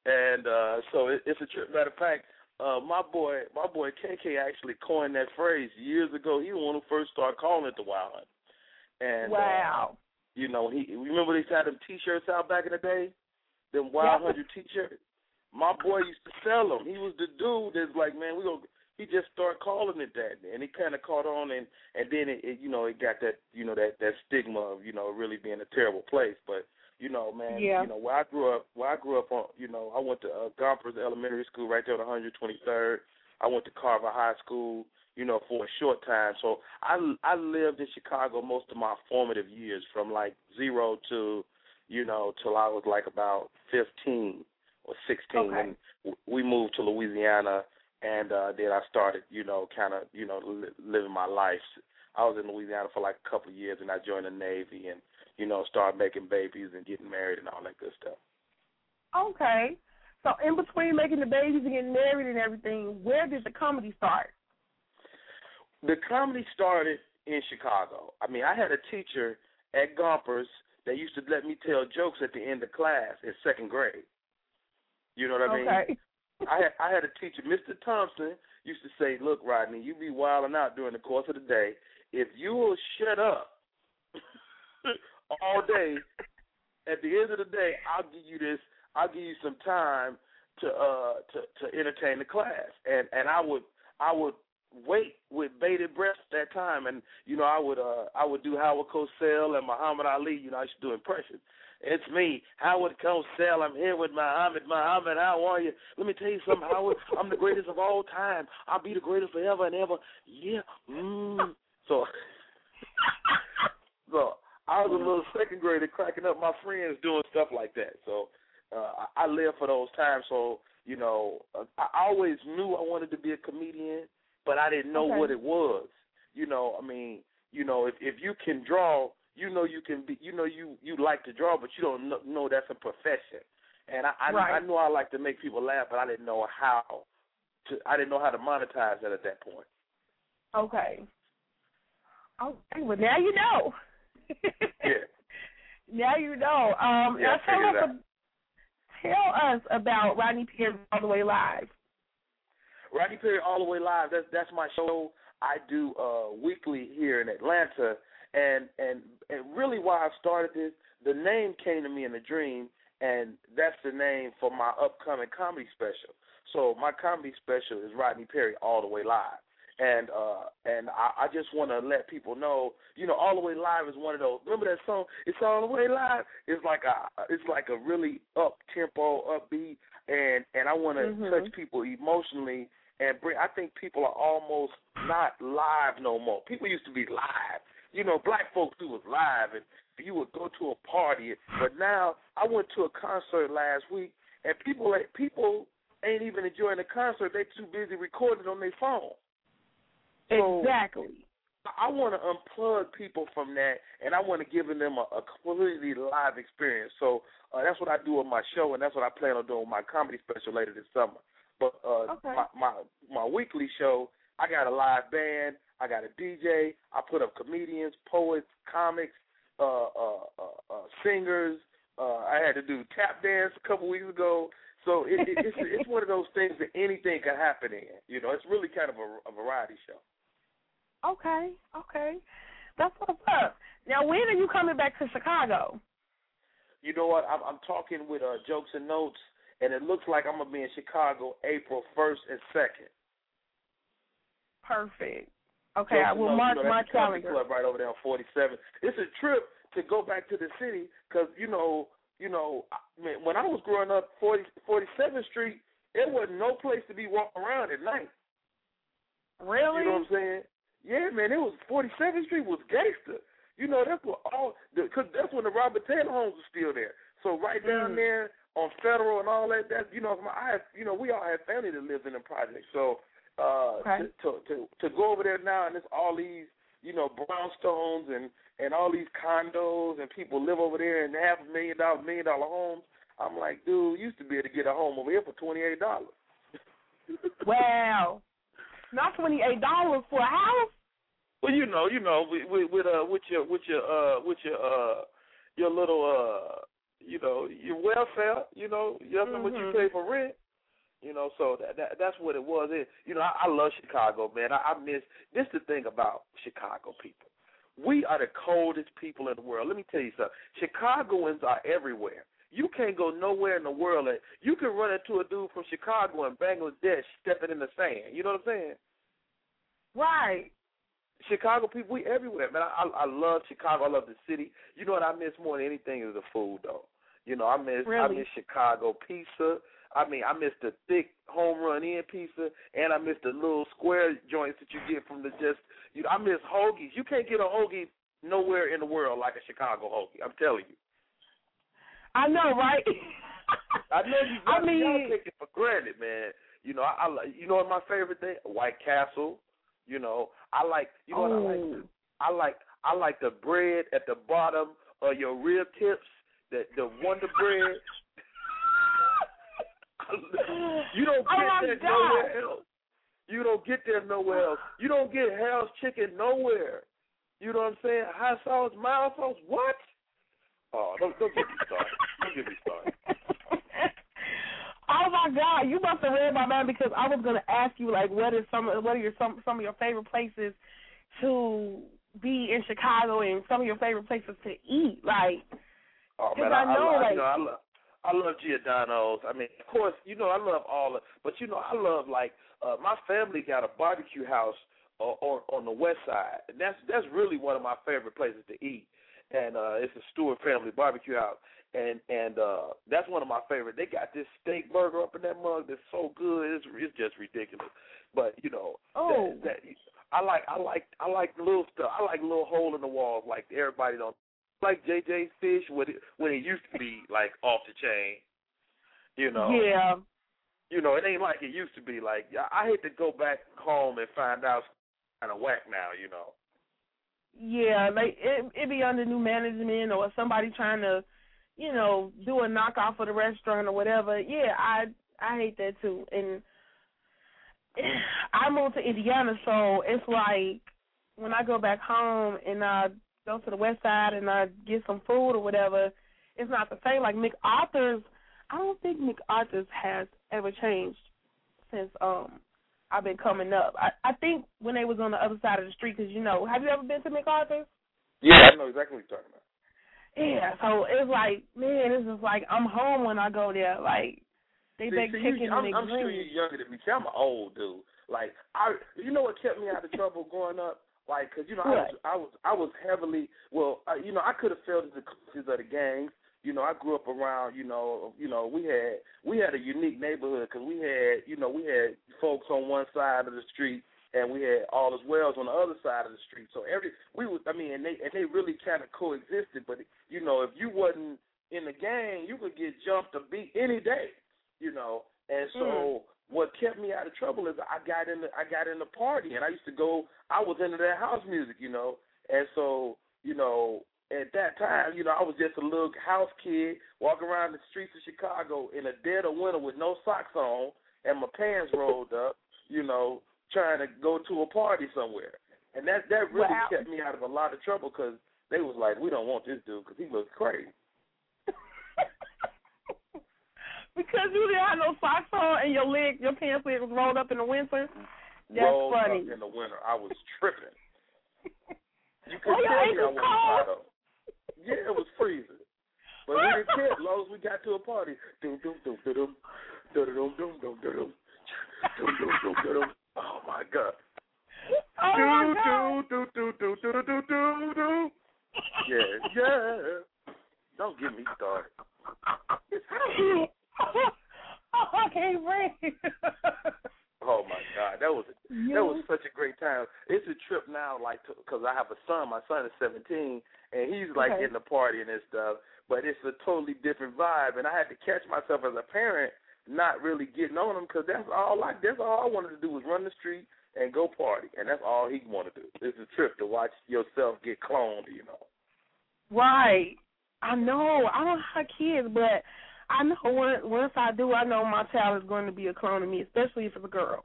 and uh, so it, it's a trip. Matter of fact, uh, my boy, my boy KK actually coined that phrase years ago. He was the one who first started calling it the Wild Hunt. And uh, wow. you know, he remember they had them T-shirts out back in the day, them Wild. Hundred T-shirts. My boy used to sell them. He was the dude that's like, man, we gonna. He just started calling it that, and it kind of caught on, and and then it, it, you know, it got that, you know, that that stigma of, you know, really being a terrible place. But you know, man, Yeah. you know, where I grew up, where I grew up on, you know, I went to uh, Gompers Elementary School right there on 123rd. I went to Carver High School, you know, for a short time. So I I lived in Chicago most of my formative years, from like zero to, you know, till I was like about 15 or 16 Okay. when we moved to Louisiana, and uh then I started, you know, kind of, you know, li- living my life. I was in Louisiana for like a couple of years, and I joined the Navy, and you know, started making babies and getting married and all that good stuff. Okay. So in between making the babies and getting married and everything, where did the comedy start? the comedy started in Chicago. I mean, I had a teacher at Gompers that used to let me tell jokes at the end of class in second grade. You know what I mean? Okay. I had I had a teacher, Mr. Thompson, used to say, "Look, Rodney, you be wilding out during the course of the day. If you will shut up all day, at the end of the day, I'll give you this. I'll give you some time to uh to to entertain the class." And and I would I would wait with bated breath at that time, and you know I would uh I would do Howard Cosell and Muhammad Ali. You know I used to do impressions. It's me, Howard Cosell. I'm here with Muhammad. Muhammad, how are you? Let me tell you something, Howard. I'm the greatest of all time. I'll be the greatest forever and ever. Yeah. Mm. So, so I was a little second grader cracking up my friends doing stuff like that. So uh, I I live for those times. So you know, uh, I always knew I wanted to be a comedian, but I didn't know Okay. what it was. You know, I mean, you know, if if you can draw, you know you can be, you know you you like to draw, but you don't know, know that's a profession. And I I, Right. I knew I like to make people laugh, but I didn't know how to. I didn't know how to monetize that at that point. Okay. Okay, well now you know. Yeah. Now you know. Um, Yeah, tell us, tell us about Rodney Perry all the way live. Rodney Perry All the Way Live. That's that's my show I do uh weekly here in Atlanta. And and and really why I started this, the name came to me in a dream and that's the name for my upcoming comedy special. So my comedy special is Rodney Perry All the Way Live. And uh and I, I just wanna let people know, you know, All the Way Live is one of those remember that song? It's all the way live. It's like a it's like a really up tempo, upbeat and and I wanna Mhm. touch people emotionally and bring. I think people are almost not live no more. People used to be live. You know, black folks who was live, and you would go to a party. But now, I went to a concert last week, and people ain't- people ain't even enjoying the concert. They too busy recording on their phone. So, exactly. I want to unplug people from that, and I want to give them a, a completely live experience. So uh, that's what I do on my show, and that's what I plan on doing with my comedy special later this summer. But uh, Okay. my, my my weekly show, I got a live band, I got a DJ, I put up comedians, poets, comics, uh, uh, uh, uh, singers. Uh, I had to do tap dance a couple weeks ago. So it, it, it's it's one of those things that anything can happen in. You know, it's really kind of a, a variety show. Okay, okay. That's what's up. Now, when are you coming back to Chicago? You know what? I'm, I'm talking with uh, Jokes and Notes, and it looks like I'm gonna be in Chicago April first and second. Perfect. Okay, Jokes I will mark you know, my that's the comedy calendar. club right over there on 47. It's a trip to go back to the city because you know, you know, I mean, when I was growing up, 40, 47th Street, there wasn't no place to be walking around at night. Really? You know what I'm saying? Yeah, man. It was 47th Street was gangster. You know, that's what all because that's when the Robert Taylor homes were still there. So right down Mm. there on Federal and all that. That's you know, my, I have you know, we all have family that lives in the project. So uh, Okay. to, to to go over there now and it's all these you know brownstones and and all these condos and people live over there in half a million dollar million dollar homes. I'm like, dude, used to be able to get a home over here for twenty eight dollars. Wow. Not twenty eight dollars for a house. Well, you know, you know, with with, with uh with your with your uh with your uh your little uh you know your welfare, you know, you know what you Mhm. pay for rent. You know, so that, that that's what it was. It, you know, I, I love Chicago, man. I, I miss this. Is the thing about Chicago people, we are the coldest people in the world. Let me tell you something. Chicagoans are everywhere. You can't go nowhere in the world and you can run into a dude from Chicago and Bangladesh stepping in the sand. You know what I'm saying? Right. Chicago people, we everywhere, man. I, I I love Chicago. I love the city. You know what I miss more than anything is the food, though. You know, I miss I miss Chicago pizza. I mean, I missed the thick Home Run Inn pizza, and I missed the little square joints that you get from the just. You I miss hoagies. You can't get a hoagie nowhere in the world like a Chicago hoagie. I'm telling you. I know, right? I know you. I mean- y'all take it for granted, man. You know, I, I you know what my favorite thing? White Castle. You know, I like. You know what I like? Oh. I like I like the bread at the bottom of your rib tips, the the Wonder Bread. You don't Oh get my that God. nowhere else. You don't get there nowhere else. You don't get Harold's Chicken nowhere. You know what I'm saying? Hot sauce, mild sauce, what? Oh, don't don't get me started. Don't get me started. Oh my God, you must have read my mind because I was gonna ask you like what is some what are your some some of your favorite places to be in Chicago and some of your favorite places to eat. Like Oh 'Cause man, I I, know, I, like- you know, I love I love Giordano's. I mean, of course, you know, I love all of, but you know, I love like uh my family got a barbecue house uh, on on the west side, and that's that's really one of my favorite places to eat. And uh it's a Stewart family barbecue house, and and uh that's one of my favorite. They got this steak burger up in that mug that's so good. It's it's just ridiculous. But you know, Oh. that, that I like I like I like little stuff. I like little hole in the walls like everybody don't like JJ's fish when it when it used to be like off the chain. You know. Yeah. You know, it ain't like it used to be. Like I I hate to go back home and find out kind of whack now. You know. Yeah, like it it be under new management or somebody trying to, you know, do a knockoff of the restaurant or whatever. Yeah, I I hate that too. And I moved to Indiana, so it's like when I go back home and I go to the west side and I get some food or whatever, it's not the same. Like MacArthur's, I don't think MacArthur's has ever changed since um I've been coming up. I I think when they was on the other side of the street, because you know, have you ever been to MacArthur's? Yeah, I know exactly what you're talking about. Yeah, so it's like, man, it's just like I'm home when I go there. Like they See, bake see, chicken you, I'm, and I'm sure you're younger than me. See, I'm an old dude. Like I, you know what kept me out of trouble growing up? Like, cause you know I was I was I was heavily well, uh, you know I could have fell into the clutches of the gangs. You know, I grew up around. You know, you know we had we had a unique neighborhood because we had you know we had folks on one side of the street and we had all as wells on the other side of the street. So every we was I mean and they and they really kind of coexisted. But you know if you wasn't in the gang, you could get jumped or beat any day. You know, and so what kept me out of trouble is I got in the I got in the party and I used to go I was into that house music, you know. And so, you know, at that time, you know, I was just a little house kid walking around the streets of Chicago in a dead of winter with no socks on and my pants rolled up, you know, trying to go to a party somewhere. And that that really Wow. kept me out of a lot of trouble because they was like, we don't want this dude because he looks crazy. Because you didn't have no socks on and your leg, your pants leg was rolled up in the winter. That's rolled funny. up in the winter. I was tripping. You could your tell me I wasn't cold? proud. Yeah, it was freezing. But we didn't care as long as we got to a party. Doom doom doom doom doom doom doom doom doom doom doom doom doom doom. Oh my god. Oh do, God. do do do do do do do do. Yeah, yeah. Don't get me started. Oh, I can't breathe. Oh my God, that was You- that was such a great time. It's a trip now, like because I have a son. My son is seventeen, and he's like Okay. in the party and stuff. But it's a totally different vibe, and I had to catch myself as a parent not really getting on him because that's all I that's all I wanted to do was run the street and go party, and that's all he wanted to do. It's a trip to watch yourself get cloned, you know. Right. I know. I don't have kids, but I know once I do, I know my child is going to be a clone of me, especially if it's a girl.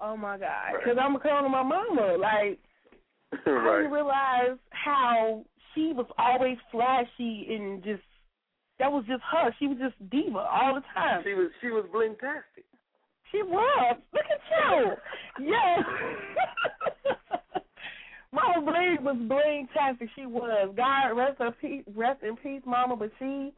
Oh my God! Because I'm a clone of my mama. Like I right. didn't realize how she was always flashy and just that was just her. She was just diva all the time. She was she was bling tastic. She was. Look at you. yes. Mama Bling was bling tastic. She was. God rest her peace, rest in peace, Mama. But she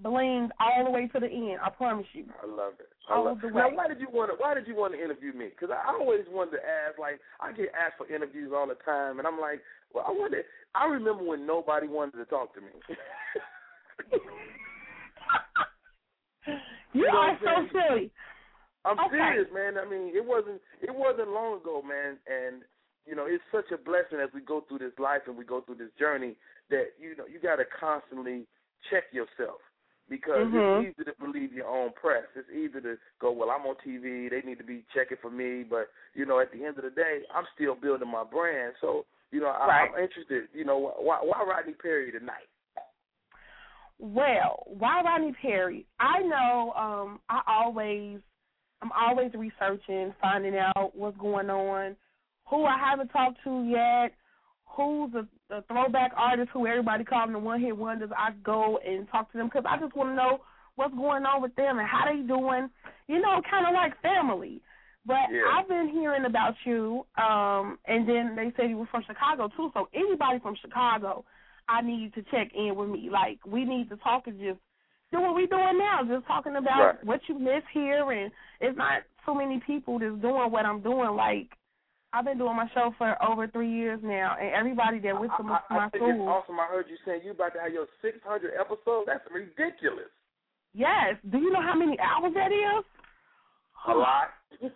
blinged all the way to the end. I promise you. I love it. I All love the Now, why did you want to? Why did you want to interview me? Because I always wanted to ask. Like, I get asked for interviews all the time, and I'm like, well, I wanted. I remember when nobody wanted to talk to me. You know are so silly. I'm Okay. serious, man. I mean, it wasn't. It wasn't long ago, man. And you know, it's such a blessing as we go through this life and we go through this journey that you know you got to constantly check yourself because Mhm. it's easy to believe your own press. It's easy to go, well, I'm on TV. They need to be checking for me, but you know, at the end of the day, I'm still building my brand. So you know, I, Right. I'm interested. You know, why, why Rodney Perry tonight? Well, why Rodney Perry? I know um I always I'm always researching, finding out what's going on, who I haven't talked to yet, who's the, the throwback artist who everybody calls them the one hit wonders. I go and talk to them because I just want to know what's going on with them and how they doing. You know, kind of like family. But Yeah. I've been hearing about you, um, and then they said you were from Chicago too. So anybody from Chicago, I need to check in with me. Like we need to talk and just do what we're doing now, just talking about Right. what you miss here, and it's not so many people that's doing what I'm doing. Like I've been doing my show for over three years now, and everybody that went to my, I, my I think it's awesome. I heard you saying you about to have your 600 episodes. That's ridiculous. Yes. Do you know how many hours that is? A lot.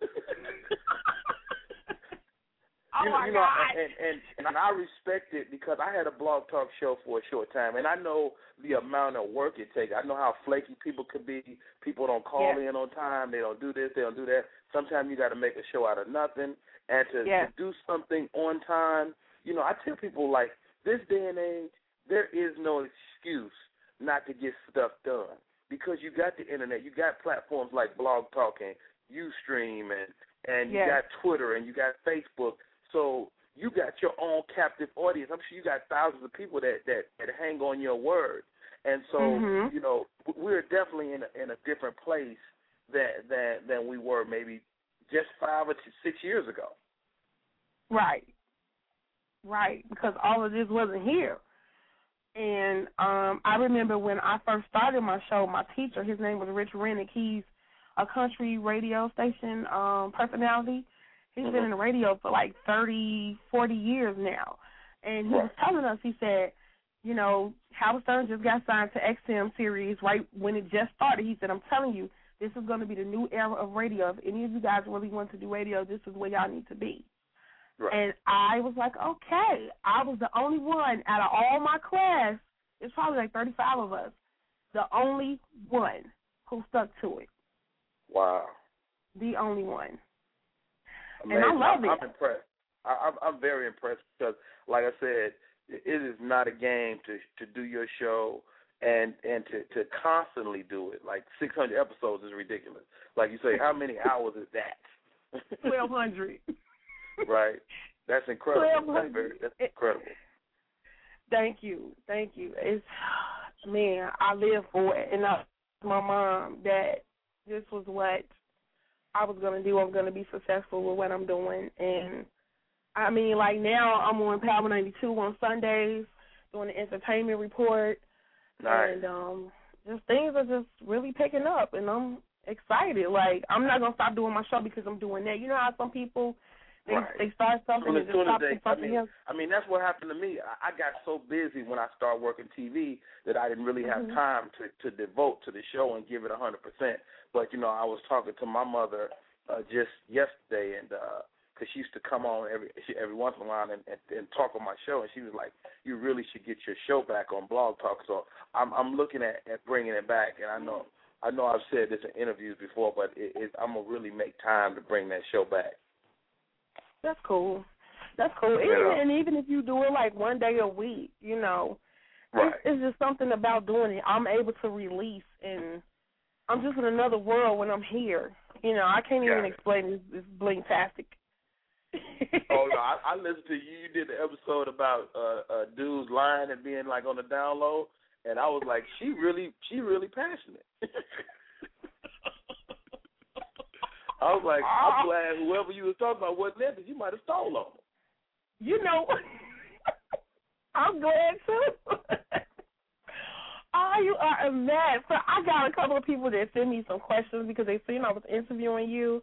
Oh you know, my you know, God. and, and and I respect it because I had a blog talk show for a short time, and I know the amount of work it takes. I know how flaky people could be. People don't call Yeah. in on time. They don't do this. They don't do that. Sometimes you got to make a show out of nothing, and to, to do something on time. You know, I tell people like this day and age, there is no excuse not to get stuff done because you got the internet. You got platforms like Blog Talk and UStream and and you got Twitter and you got Facebook. So you got your own captive audience. I'm sure you got thousands of people that that, that hang on your word. And so Mhm. you know we're definitely in a, in a different place than than than we were maybe just five or t- six years ago. Right. Right, because all of this wasn't here. And um I remember when I first started my show, my teacher, his name was Rich Rennick. He's a country radio station um personality. He's been in the radio for like thirty, forty years now. And he was telling us, he said, you know, Howard Stern just got signed to XM Sirius right when it just started. He said, I'm telling you, this is going to be the new era of radio. If any of you guys really want to do radio, this is where y'all need to be. And I was like, okay. I was the only one out of all my class. It's probably like 35 of us. The only one who stuck to it. Wow. The only one. Amazing. And I love it. I'm impressed. I, I'm I'm very impressed because, like I said, it is not a game to to do your show and and to to constantly do it. Like 600 episodes is ridiculous. Like you say, how many hours is that? 1200. right. That's incredible. That's 1200. very that's incredible. Thank you. Thank you. It's man, I live for it and I my mom that this was what I was gonna do. I'm gonna be successful with what I'm doing and I mean like now I'm on Power ninety two on Sundays doing the entertainment report Nice. and um just things are just really picking up and I'm excited. Like I'm not gonna stop doing my show because I'm doing that. You know how some people they Right. they start something and just stop they, to I something mean, else. I mean that's what happened to me. I, I got so busy when I started working TV that I didn't really have Mhm. time to to devote to the show and give it a hundred percent. But you know, I was talking to my mother uh, just yesterday, and because she used to come on every every once in a while and, and and talk on my show, and she was like, "You really should get your show back on Blog Talk." So I'm I'm looking at at bringing it back, and I know. I know I've said this in interviews before, but it, it, I'm gonna really make time to bring that show back. That's cool. That's cool. Even, Yeah. And even if you do it like one day a week, you know, Right. it's, it's just something about doing it. I'm able to release, and I'm just in another world when I'm here. You know, I can't even it. explain this. It's blinktastic. Oh no, I, I listened to you. You did the episode about uh, uh dudes lying and being like on the down low, and I was like, she really, she really passionate. I was like, Ah. I'm glad whoever you was talking about wasn't there, because you might have stole on them. You know, I'm glad too. oh, you are a mess. So I got a couple of people that sent me some questions because they seen I was interviewing you.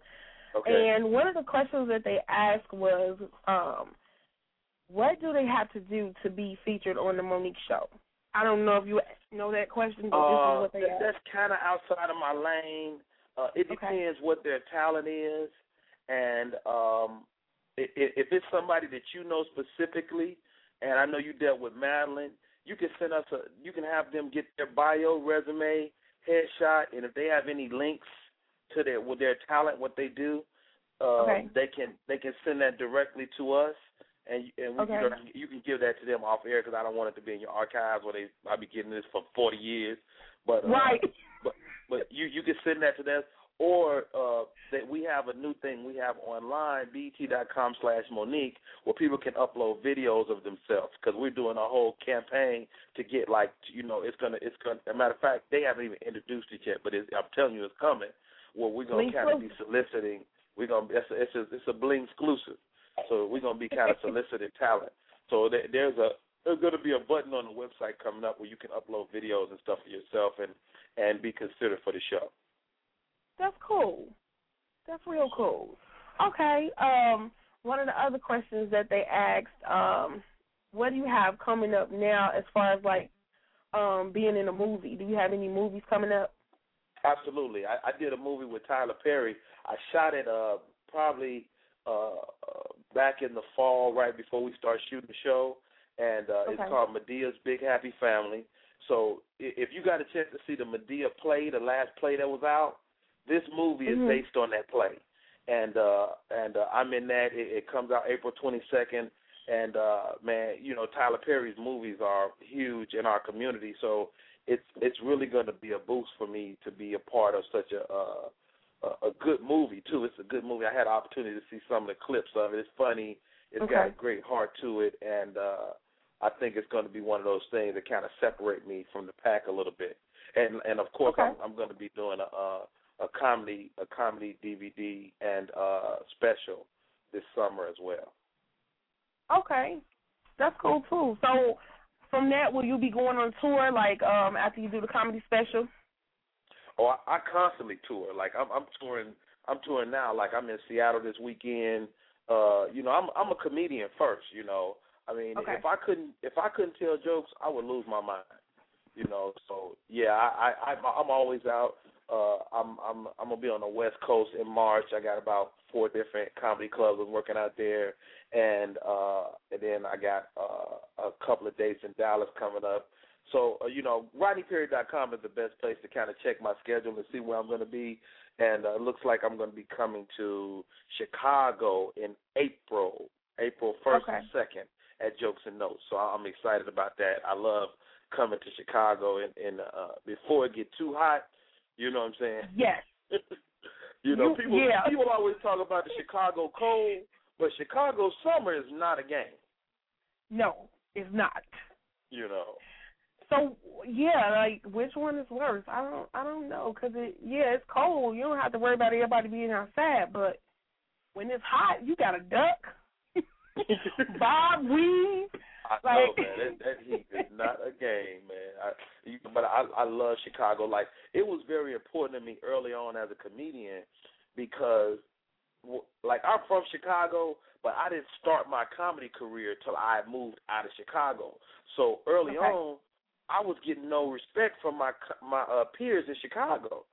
Okay. And one of the questions that they asked was, um, what do they have to do to be featured on the Mo'Nique Show? I don't know if you know that question, but this is Uh, what they asked. that's kind of outside of my lane. Uh, it depends what their talent is, and um, if it's somebody that you know specifically, and I know you dealt with Madeline, you can send us a. You can have them get their bio, resume, headshot, and if they have any links to their with their talent, what they do, uh, Okay. they can they can send that directly to us. And and we Okay. can, you can give that to them off air because I don't want it to be in your archives where they I'll be getting this for forty years. But uh, Right. but but you you can send that to them, or uh, that we have a new thing we have online, bt.com slash Monique, where people can upload videos of themselves because we're doing a whole campaign to get like you know it's gonna it's gonna. As a matter of fact, they haven't even introduced it yet, but it's, I'm telling you, it's coming. Where we're gonna kind of be soliciting. We're gonna it's a, it's a, it's a bling exclusive. So we're gonna be kind of soliciting talent. So there, there's a there's going to be a button on the website coming up where you can upload videos and stuff for yourself and and be considered for the show. That's cool. That's real cool. Okay. Um, one of the other questions that they asked, um, what do you have coming up now as far as like um being in a movie? Do you have any movies coming up? Absolutely. I, I did a movie with Tyler Perry. I shot it uh probably uh, uh back in the fall, right before we start shooting the show, and uh it's called Madea's Big Happy Family. So if you got a chance to see the Medea play, the last play that was out, this movie is Mhm. based on that play, and uh and uh, I'm in that. It, it comes out April 22nd, and uh man, you know Tyler Perry's movies are huge in our community, so it's it's really going to be a boost for me to be a part of such a uh, a, a good movie too. It's a good movie. I had an opportunity to see some of the clips of it. It's funny. It's got a great heart to it, and uh I think it's going to be one of those things that kind of separate me from the pack a little bit. And and of course, Okay. I'm, I'm going to be doing a, a a comedy a comedy DVD and uh special this summer as well. Okay. That's cool too. So from that will you be going on tour like um after you do the comedy special? Oh, I, I constantly tour. Like I'm, I'm touring. I'm touring now. Like I'm in Seattle this weekend. Uh, you know, I'm, I'm a comedian first. You know, I mean, Okay. if I couldn't, if I couldn't tell jokes, I would lose my mind. You know, so yeah, I, I, I'm, I'm always out. Uh, I'm, I'm, I'm gonna be on the West Coast in March. I got about four different comedy clubs I'm working out there, and uh, and then I got uh, a couple of dates in Dallas coming up. So, uh, you know, RodneyPerry.com is the best place to kind of check my schedule and see where I'm going to be. And uh, it looks like I'm going to be coming to Chicago in April, April 1st and 2nd at Jokes and Notes. So I'm excited about that. I love coming to Chicago and, and uh, before it get too hot, you know what I'm saying? Yes. You know, You- people yeah. people always talk about the Chicago cold, but Chicago summer is not a game. No, it's not. You know. So yeah, like which one is worse? I don't I don't know because it yeah it's cold. You don't have to worry about everybody being outside, but when it's hot, you got to duck, bob, weave. I Like- know, man. That, that heat is not a game, man. I, you, but I, I love Chicago. Like it was very important to me early on as a comedian because, like, I'm from Chicago, but I didn't start my comedy career till I moved out of Chicago. So early Okay. on, I was getting no respect from my my uh, peers in Chicago.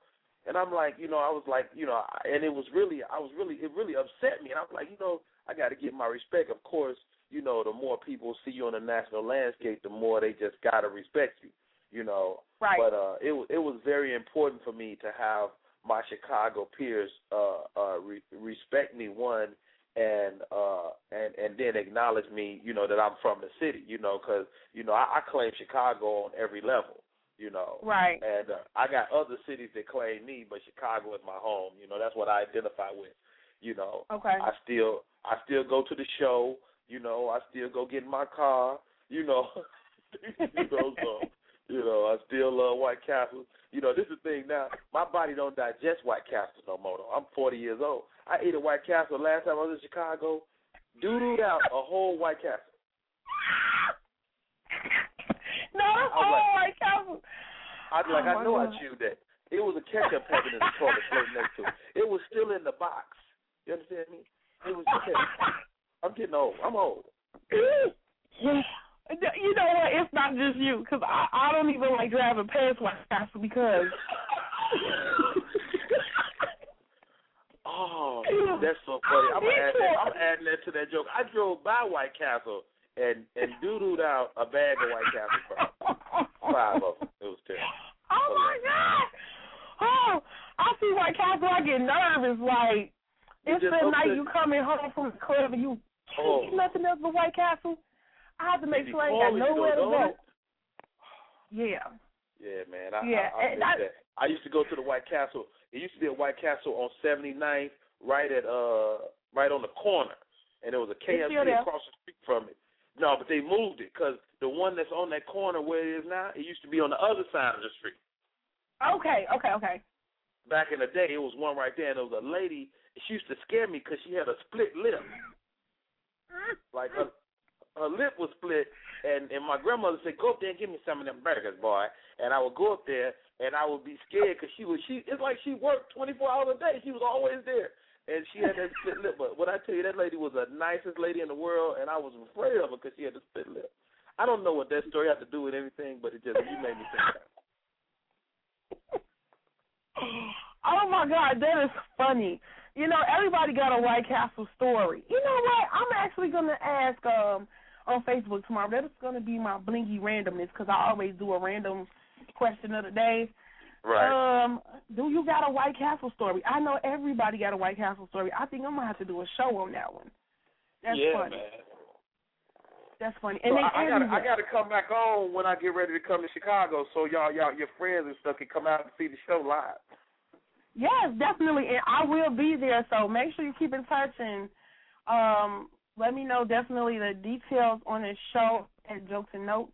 And I'm like, you know, I was like, you know, and it was really, I was really, it really upset me. And I was like, you know, I got to get my respect. Of course, you know, the more people see you on the national landscape, the more they just got to respect you, you know. Right. But uh, it was it was very important for me to have my Chicago peers uh, uh, re- respect me one and uh and and then acknowledge me, you know, that I'm from the city, you know, because you know I, I claim Chicago on every level, you know. Right. And uh, I got other cities that claim me, but Chicago is my home. You know, that's what I identify with. You know, Okay. I still I still go to the show. You know, I still go get in my car. You know, you know, so you know, I still love White Castle. You know, this is the thing now. My body don't digest White Castle no more. Though. I'm 40 years old. I ate a White Castle last time I was in Chicago. Doodled out a whole White Castle. No, was all like- right, Calvin. I like Oh, I know I chewed that. It was a ketchup packet in the toilet next to it. It was still in the box. You understand me? It was ketchup. I'm getting old. I'm old. You know what? It's not just you, because I, I don't even like driving past White Castle because. Oh, that's so funny. I'm Me add that, I'm adding that to that joke. I drove by White Castle and and doodled out a bag of White Castle fries. Five of them. It was terrible. Oh my God! Oh, I see White Castle. I get nervous. Like it's the night you coming home from the club and you Oh. nothing else but White Castle. I have to make sure I ain't got nowhere to go. Yeah. Yeah, man. I, Yeah, I, I and I- that. I used to go to the White Castle It used to be a White Castle on 79th, right at uh right on the corner, and there was a KFC across the street from it. No, but they moved it because the one that's on that corner where it is now, it used to be on the other side of the street. Okay, okay, okay. Back in the day, it was one right there, and there was a lady. She used to scare me because she had a split lip. Like her, her lip was split, and and my grandmother said, "Go up there and give me some of them burgers, boy." And I would go up there, and I would be scared because she was she. It's like she worked twenty four hours a day. She was always there, and she had that split lip. But what I tell you, that lady was the nicest lady in the world, and I was afraid of her because she had the split lip. I don't know what that story had to do with anything, but it just you made me think. That. Oh my God, that is funny. You know, everybody got a White Castle story. You know what? I'm actually gonna ask um on Facebook tomorrow. That is gonna be my blingy randomness because I always do a random question of the day. Right. Um, do you got a White Castle story? I know everybody got a White Castle story. I think I'm gonna have to do a show on that one. That's yeah, funny. man. That's funny. So And they I, I gotta I gotta come back on when I get ready to come to Chicago, so y'all y'all your friends and stuff can come out and see the show live. Yes, definitely, and I will be there. So make sure you keep in touch and um, let me know definitely the details on this show at Jokes and Notes.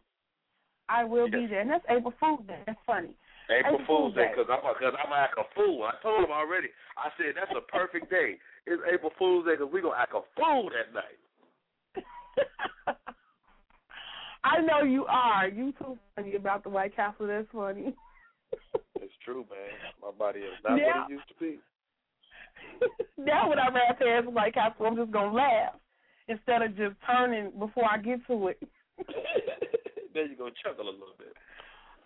I will be there, and that's April Fool's Day. That's funny. April April Fool's Day, because I'm because I'm act a fool. I told him already. I said that's a perfect day. It's April Fool's Day because we gonna act a fool that night. I know you are. You too funny about the White Castle. That's funny. It's true, man. My body is not Yeah. what it used to be. now when I rap past White Castle, I'm just gonna laugh instead of just turning before I get to it. then you gonna chuckle a little bit.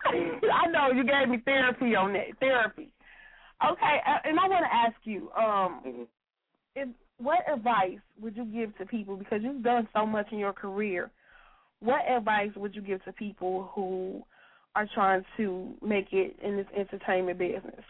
I know you gave me therapy on that therapy. Okay, uh, and I want to ask you, um, if, what advice would you give to people because you've done so much in your career? What advice would you give to people who are trying to make it in this entertainment business?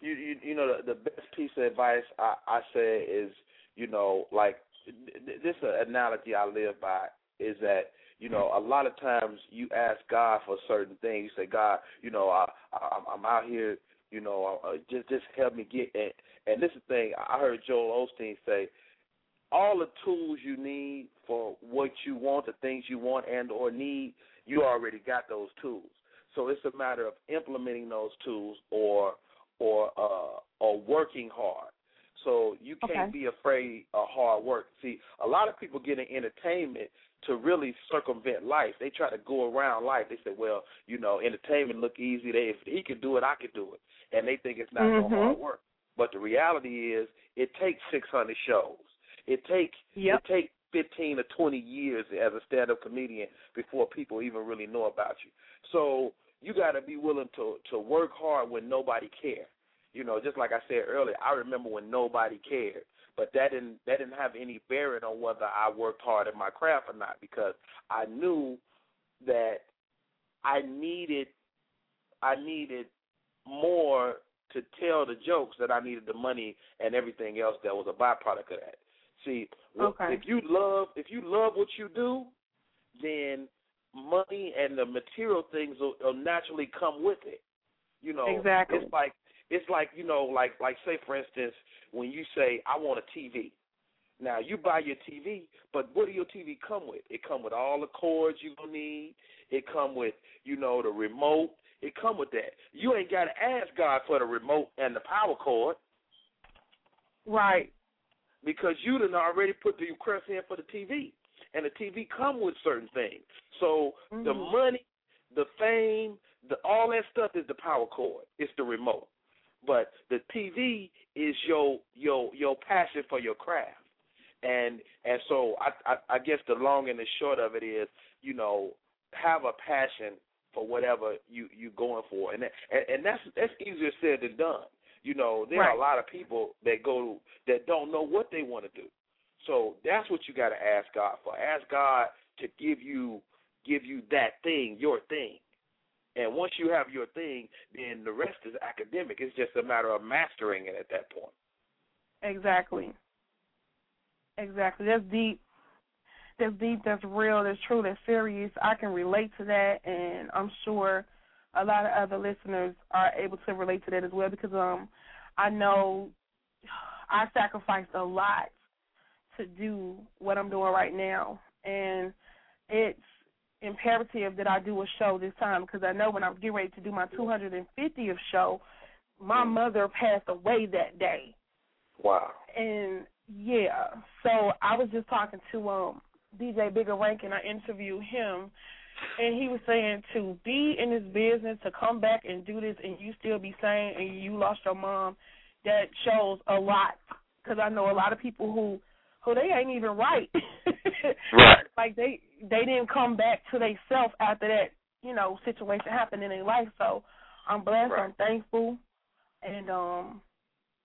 You you you know the, the best piece of advice I I say is you know like th- th- this analogy I live by is that you know a lot of times you ask God for certain things. You say God, you know I, I I'm- out here, you know uh, just just help me get and and this is the thing I heard Joel Osteen say. All the tools you need for what you want, the things you want and or need, you already got those tools. So it's a matter of implementing those tools or or uh or working hard. So you can't Okay. be afraid of hard work. See, a lot of people get in entertainment to really circumvent life. They try to go around life. They say, Well, you know, entertainment look easy. They if he can do it, I can do it. And they think it's not no Mhm. hard work. But the reality is it takes six hundred shows. It takes Yep. it takes fifteen or twenty years as a stand up comedian before people even really know about you. So you gotta be willing to to work hard when nobody cares. You know, just like I said earlier, I remember when nobody cared. But that didn't that didn't have any bearing on whether I worked hard at my craft or not because I knew that I needed I needed more to tell the jokes that I needed the money and everything else that was a byproduct of that. See, Okay. if you love if you love what you do, then money and the material things will, will naturally come with it. You know, Exactly. it's like it's like you know, like like say for instance, when you say I want a TV. Now you buy your TV, but what do your TV come with? It come with all the cords you gonna need. It come with you know the remote. It come with that. You ain't got to ask God for the remote and the power cord Right. Because you done already put the request in for the TV, and the TV come with certain things. So the Mhm. money, the fame, the all that stuff is the power cord. It's the remote, but the TV is your your your passion for your craft, and and so I I, I guess the long and the short of it is you know have a passion for whatever you you going for, and that, and, and that's that's easier said than done. You know, there are a lot of people that go that don't know what they want to do. So that's what you got to ask God for. Ask God to give you give you that thing, your thing. And once you have your thing, then the rest is academic. It's just a matter of mastering it at that point. Exactly. Exactly. That's deep. That's deep. That's real. That's true. That's serious. I can relate to that, and I'm sure a lot of other listeners are able to relate to that as well because um I know I sacrificed a lot to do what I'm doing right now, and it's imperative that I do a show this time because I know when I'm getting ready to do my 250th show, my mother passed away that day. Wow. And yeah, so I was just talking to um DJ Bigger Rank and I interviewed him and he was saying to be in this business to come back and do this and you still be sane and you lost your mom that shows a lot because I know a lot of people who who they ain't even right. right. Like they they didn't come back to they self after that you know situation happened in their life. So I'm blessed. Right. I'm thankful, and um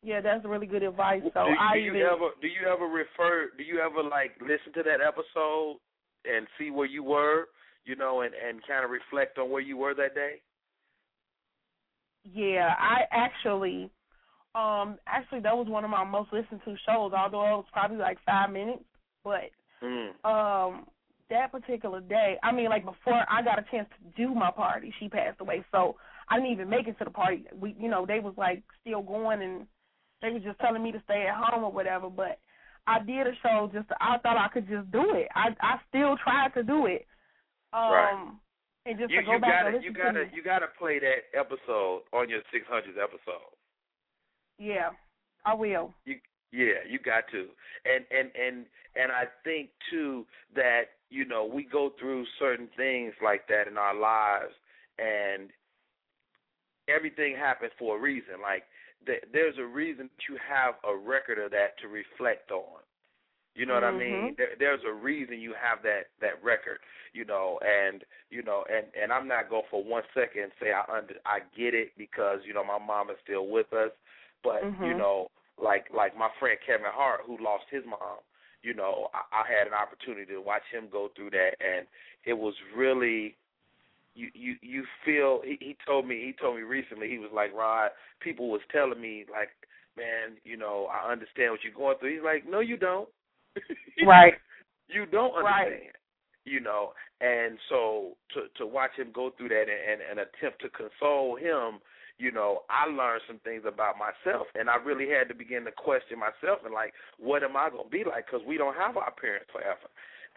yeah, that's really good advice. So do, I do you even ever do you ever refer do you ever like listen to that episode and see where you were, you know, and and kind of reflect on where you were that day? Yeah, I actually, um, actually that was one of my most listened to shows. Although it was probably like five minutes, but Mm. um, that particular day, I mean, like before I got a chance to do my party, she passed away, so I didn't even make it to the party. We, you know, they was like still going, and they was just telling me to stay at home or whatever. But I did a show just. To, I thought I could just do it. I I still tried to do it. Um, Right. And just You to go you back gotta and you gotta you gotta play that episode on your 600th episode. Yeah, I will. You yeah, you got to. And and and and I think too that you know we go through certain things like that in our lives, and everything happens for a reason. Like th- there's a reason that you have a record of that to reflect on. You know what I mean? There, there's a reason you have that that record. You know, and you know, and and I'm not going for one second say I under I get it because you know my mom is still with us, but you Mhm. know, like like my friend Kevin Hart who lost his mom. You know, I, I had an opportunity to watch him go through that, and it was really you you you feel he, he told me he told me recently he was like Rod people was telling me like man you know I understand what you're going through he's like no you don't Right. you don't Right. You know and so to to watch him go through that and, and and attempt to console him you know I learned some things about myself and I really had to begin to question myself and like what am I going to be like? Cuz we don't have our parents forever.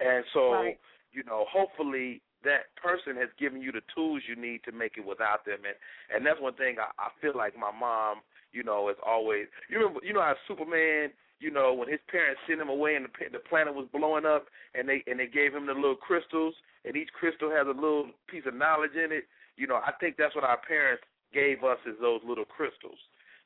And so Right. you know hopefully that person has given you the tools you need to make it without them. And and that's one thing I, I feel like my mom you know is always you remember you know how Superman you know when his parents sent him away and the the planet was blowing up and they and they gave him the little crystals and each crystal has a little piece of knowledge in it you know I think that's what our parents gave us is those little crystals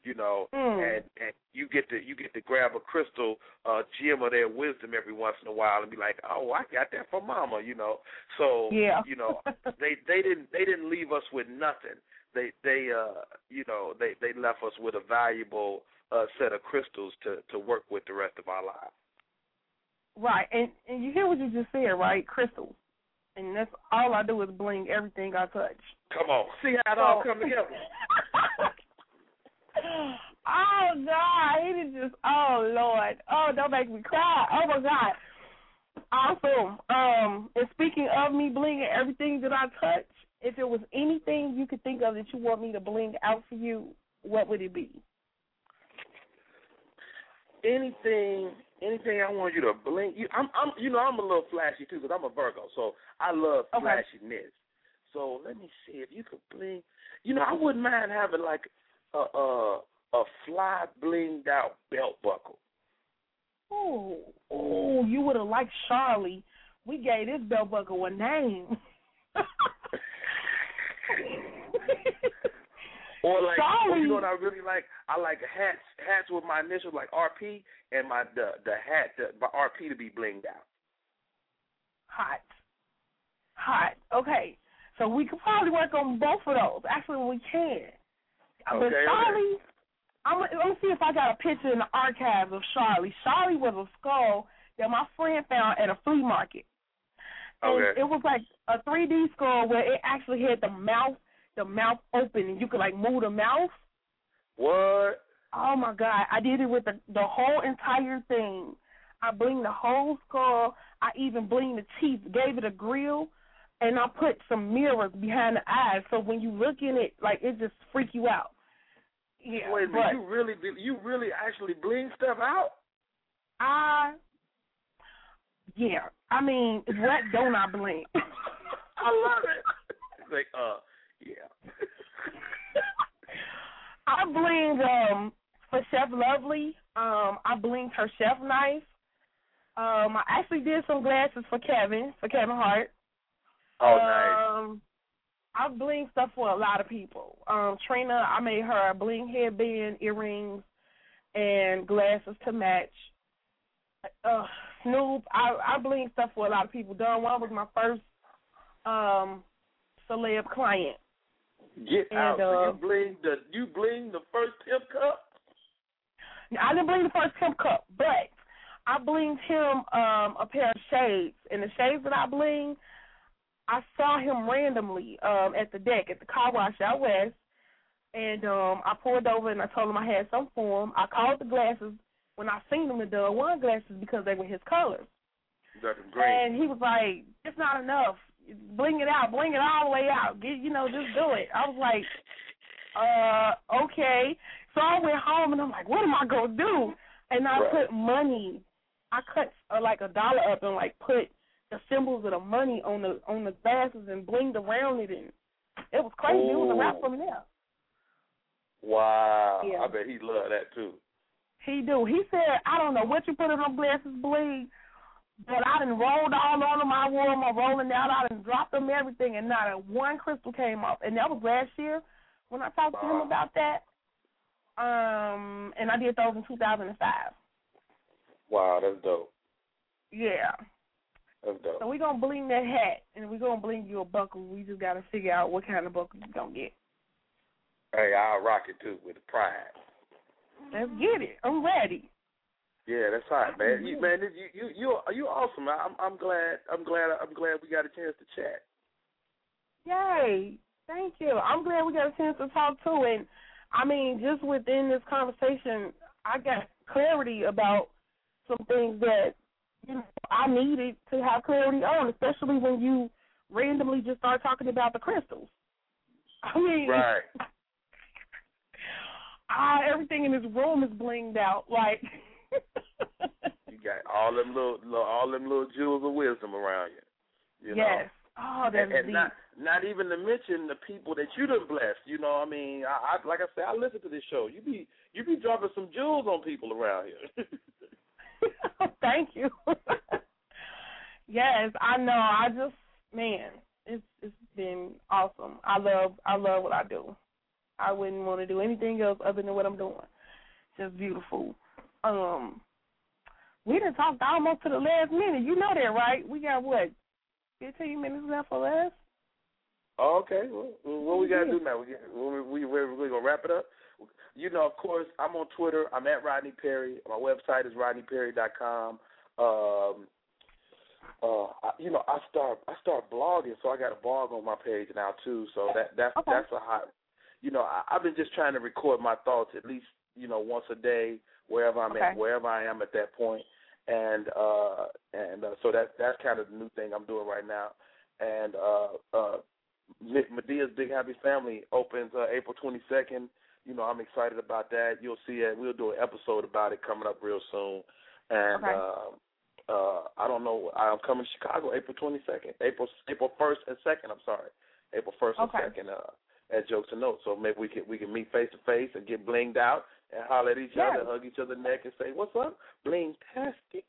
you know Mm. and and you get to you get to grab a crystal uh gem of their wisdom every once in a while and be like oh I got that from mama you know so Yeah. you know they they didn't they didn't leave us with nothing they they uh you know they they left us with a valuable uh set of crystals to to work with the rest of our lives Right, and and you hear what you just said, right? Crystals, and that's all I do is bling everything I touch. come on see how it all So- come together oh God, he did just. Oh Lord, oh don't make me cry. Oh my God, awesome. Um, and speaking of me blinging everything that I touch, if it was anything you could think of that you want me to bling out for you, what would it be? anything anything I want you to blink. You, I'm I'm you know I'm a little flashy too because I'm a Virgo, so I love Okay. flashiness. So let me see if you could blink. You know I wouldn't mind having like a a a fly blinged out belt buckle. Oh, oh, you would have liked Charlie. We gave this belt buckle a name. Or like Sorry. you know what I really like? I like hats hats with my initials like RP and my the the hat the, my RP to be blinged out. Hot. Hot. Okay. So we could probably work on both of those. Actually, we can. but Okay, okay. Charlie, I'm, let me see if I got a picture in the archives of Charlie. Charlie was a skull that my friend found at a flea market. And Okay. it was like a 3D skull where it actually had the mouth, the mouth open, and you could like move the mouth. What? Oh my god! I did it with the the whole entire thing. I blinged the whole skull. I even blinged the teeth. Gave it a grill. and I put some mirrors behind the eyes, so when you look in it, like it just freak you out. Yeah, Wait but you really you really actually bling stuff out? I, yeah, I mean, what don't I blink? I love it. It's like, uh, yeah. I blinged um for Chef Lovely. Um, I blinged her chef knife. Um, I actually did some glasses for Kevin, for Kevin Hart. Oh, nice. Um, I bling stuff for a lot of people. Um, Trina, I made her a bling headband, earrings, and glasses to match. Uh, Snoop, I I bling stuff for a lot of people. Don Juan was my first um celeb client. Get And, out. uh, so you bling the you bling the first pimp cup? I didn't bling the first pimp cup, but I blinged him um a pair of shades, and the shades that I blinged, I saw him randomly um at the deck at the car wash out west, and um I pulled over and I told him I had some for him. I called the glasses when I seen them with the Juan glasses because they were his colors, That's great. and he was like, "It's not enough. Bling it out, bling it all the way out. Get you know, just do it." I was like, "Uh, okay." So I went home and I'm like, "What am I gonna do?" And I Right. put money. I cut uh, like a dollar up and like put the symbols of the money on the on the glasses and blinged around it, and it was crazy. It was a wrap from there. Wow. Yeah. I bet he loved that too. He do. He said, I don't know what you put in them glasses, bling, but I done rolled all on them. I wore them. I'm rolling out. I done dropped them everything, and not a one crystal came off. And that was last year when I talked to him about that. Um, and I did those in 2005. Wow, that's dope. Yeah. That's dope. So we gonna bling that hat, and we're gonna bling you a buckle. We just gotta figure out what kind of buckle you're gonna get. Hey, I'll rock it too with pride. Let's get it. I'm ready. Yeah, that's hot, man. You man, you you you you awesome. I- I'm I'm glad I'm glad I'm glad we got a chance to chat. Yay! Thank you. I'm glad we got a chance to talk too. And I mean, just within this conversation, I got clarity about some things that you know I needed to have clarity on, especially when you randomly just start talking about the crystals. I mean, Right. ah, everything in this room is blinged out. Like, You got all them little, little all them little jewels of wisdom around you. You know. yes. Oh, that's and, and deep. not not even to mention the people that you done blessed. You know, I mean, I, I like I said, I listen to this show. You be you be dropping some jewels on people around here. Thank you. yes, I know. I just man, it's it's been awesome. I love I love what I do. I wouldn't want to do anything else other than what I'm doing. Just beautiful. Um we done talked almost to the last minute. You know that, right? We got what, fifteen minutes left for us? Oh, okay. Well, what we gotta do now? We we we we we gonna wrap it up. You know, of course, I'm on Twitter. I'm at Rodney Perry. My website is rodneyperry.com. Um, uh, I, you know, I start I start blogging, so I got a blog on my page now too. So that that's Okay. that's a hot. You know, I, I've been just trying to record my thoughts at least you know once a day wherever I'm Okay. at wherever I am at that point, and uh and uh, so that that's kind of the new thing I'm doing right now. And uh uh Madea's Big Happy Family opens uh, April 22nd. You know, I'm excited about that. You'll see it. We'll do an episode about it coming up real soon. And Okay. uh, uh, I don't know. I'm coming to Chicago April 22nd, April April 1st and 2nd. I'm sorry, April 1st Okay. and 2nd uh, at Jokes and Notes. So maybe we can we can meet face to face and get blinged out and holler at each Yes. other, hug each other neck, and say, "What's up, bling tastic."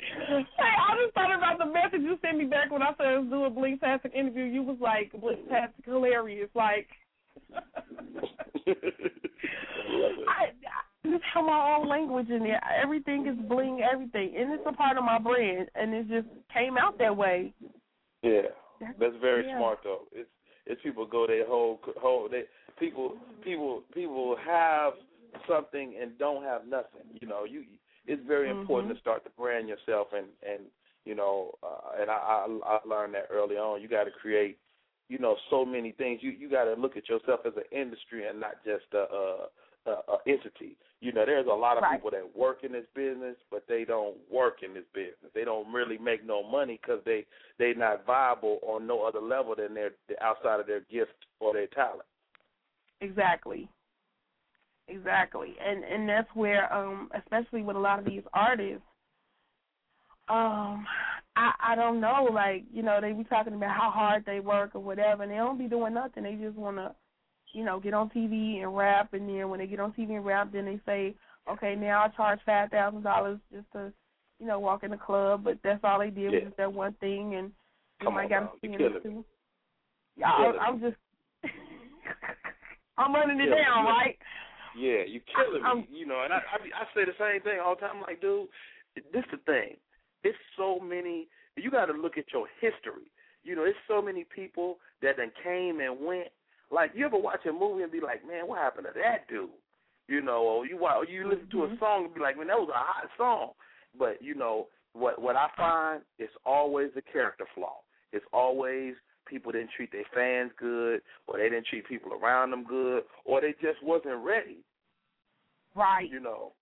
Hey, I just thought about the message you sent me back when I said let's do a Blingtastic interview. You was like Blingtastic hilarious. Like I, I just have my own language in there. Everything is bling, everything, and it's a part of my brand, and it just came out that way. Yeah, that's very yeah. smart though. It's it's people go their whole whole they people people people have something and don't have nothing. You know, you it's very Mm-hmm. important to start to brand yourself and and you know uh, and I, I I learned that early on. You got to create you know so many things. You you got to look at yourself as an industry and not just a, a uh, uh, entity. You know, there's a lot of Right. people that work in this business, but they don't work in this business. They don't really make no money because they they not viable on no other level than their outside of their gift or their talent. Exactly. Exactly. And and that's where um especially with a lot of these artists um I I don't know like you know they be talking about how hard they work or whatever and they don't be doing nothing they just want to you know get on TV and rap and then when they get on TV and rap then they say okay now I charge five thousand dollars just to you know walk in the club but that's all they did was just that one thing and you Come might on got now, to you see it me. too. Yeah, I, I'm just I'm running it down, me. right? Yeah, you're killing I'm- me. You know, and I, I I say the same thing all the time. I'm like, dude, this the thing. It's so many. You got to look at your history. You know, it's so many people that then came and went. Like, you ever watch a movie and be like, man, what happened to that dude? You know, or you or you listen to a song and be like, man, that was a hot song. But you know, what what I find is always the character flaw. It's always people didn't treat their fans good, or they didn't treat people around them good, or they just wasn't ready. Right. You know.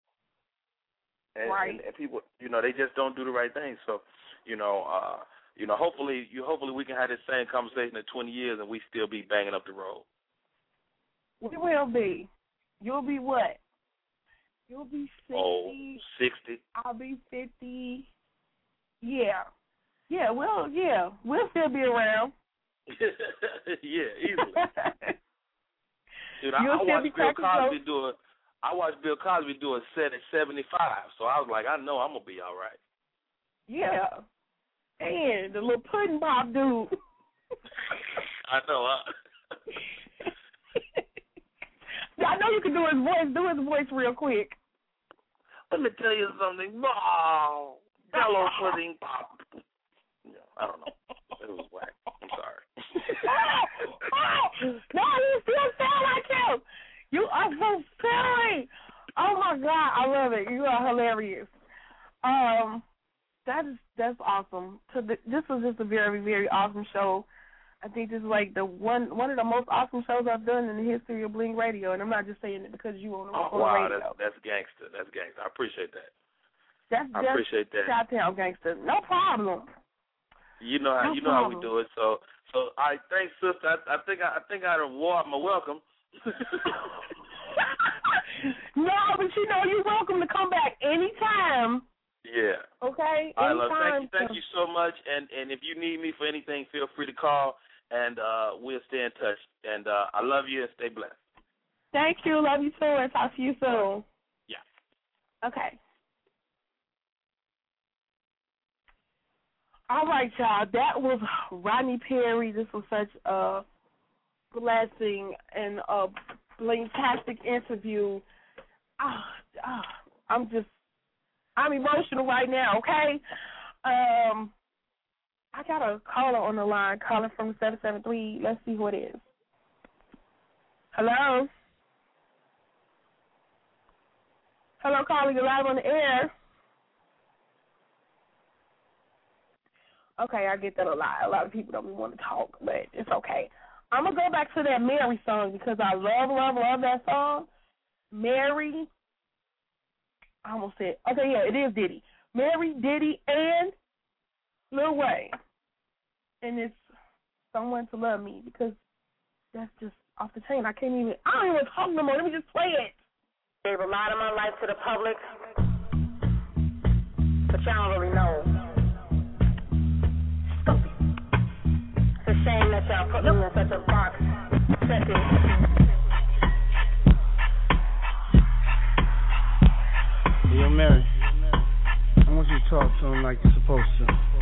And, Right. and, and people, you know, they just don't do the right thing. So, you know, uh, you know, hopefully, you hopefully we can have this same conversation in 20 years and we still be banging up the road. We will be. You'll be what? You'll be sixty. Oh, 60. I'll be fifty. Yeah. Yeah, well yeah. We'll still be around. yeah, easily. Dude, I, I watched be Bill Cosby do a. I watched Bill Cosby do a set at 75, so I was like, I know I'm gonna be all right. Yeah. And the little pudding pop dude. I know. Huh? I know you can do his voice. Do his voice real quick. Let me tell you something. Wow, Jello pudding pop. Yeah, I don't know. It was whack. I'm sorry. no, you still sound like him. You are so silly. Oh my god, I love it. You are hilarious. Um, that is that's awesome. So th- this was just a very very awesome show. I think this is like the one one of the most awesome shows I've done in the history of Bling Radio, and I'm not just saying it because you on, Oh, on the wow, that's that's gangster. That's gangster. I appreciate that. That's I appreciate that. Chi-town gangster. No problem. You know how No you know how we do it. So so I thanks, sister. I, I think I, I think I award my welcome. no, but you know you're welcome to come back anytime. Yeah. Okay. All right, love. Thank you, thank you so much. And and if you need me for anything, feel free to call, and uh we'll stay in touch. And uh I love you and stay blessed. Thank you. Love you too. And talk to you soon. Yeah. Okay. All right, y'all. That was Rodney Perry. This was such a blessing and a fantastic interview. Ah, ah, I'm just, I'm emotional right now. Okay. Um, I got a caller on the line, calling from seven seven three. Let's see who it is. Hello. Hello, caller. You're live on the air. Okay, I get that a lot. A lot of people don't want to talk, but it's okay. I'm gonna go back to that Mary song because I love, love, love that song. Mary. I almost said. Okay, yeah, it is Diddy. Mary, Diddy, and Lil Wayne. And it's someone to love me because that's just off the chain. I can't even. I don't even talk no more. Let me just play it. Gave a lot of my life to the public, but y'all don't really know. It's a shame that y'all put me in such a box. Like you're supposed to.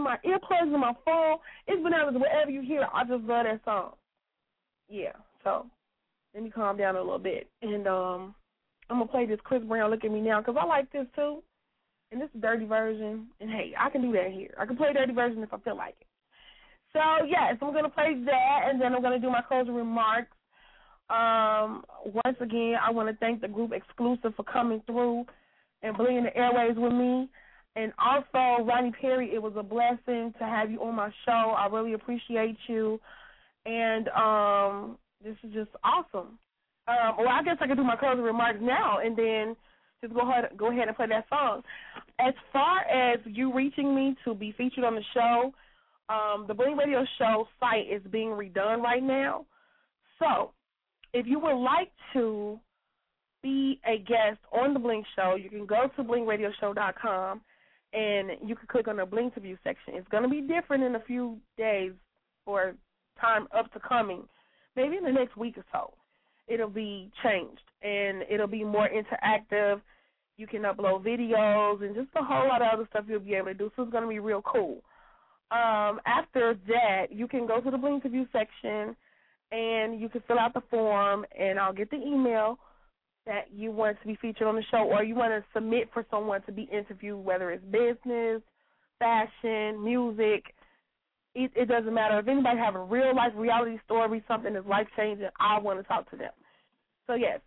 In my earplugs, in my phone. It's bananas wherever you hear. it. I just love that song. Yeah. So let me calm down a little bit, and um, I'm gonna play this Chris Brown. Look at me now, cause I like this too. And this is dirty version. And hey, I can do that here. I can play dirty version if I feel like it. So yes, I'm gonna play that, and then I'm gonna do my closing remarks. Um, once again, I want to thank the group exclusive for coming through and blinging the airways with me. And also, Ronnie Perry, it was a blessing to have you on my show. I really appreciate you. And um, this is just awesome. Um, well, I guess I can do my closing remarks now, and then just go ahead, go ahead and play that song. As far as you reaching me to be featured on the show, um, the Bling Radio Show site is being redone right now. So, if you would like to be a guest on the Bling Show, you can go to blingradioshow.com and you can click on the Bling to View section. It's going to be different in a few days or time up to coming, maybe in the next week or so. It'll be changed and it'll be more interactive. You can upload videos and just a whole lot of other stuff you'll be able to do. So it's going to be real cool. Um, after that, you can go to the Bling to View section and you can fill out the form, and I'll get the email that you want to be featured on the show, or you want to submit for someone to be interviewed, whether it's business, fashion, music. It, it doesn't matter. If anybody have a real life reality story, something that's life changing, I want to talk to them. So yes,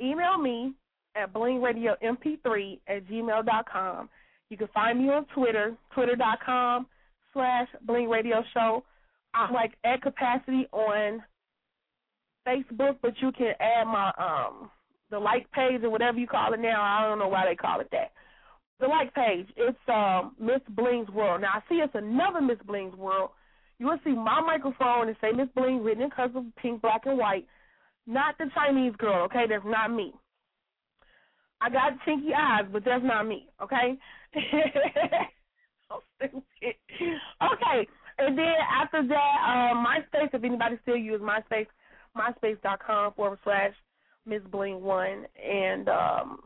email me at blingradiomp3 at gmail dot com. You can find me on Twitter, twitter.com slash blingradioshow. I'm like at capacity on Facebook, but you can add my um the like page or whatever you call it now. I don't know why they call it that. The like page, it's um Miss Bling's World. Now I see it's another Miss Bling's World. You will see my microphone and say Miss Bling written in of pink, black, and white. Not the Chinese girl, okay? That's not me. I got chinky eyes, but that's not me, okay? so stupid. Okay, and then after that, um, MySpace, if anybody still uses MySpace, myspace.com forward slash Miss Bling One. And um,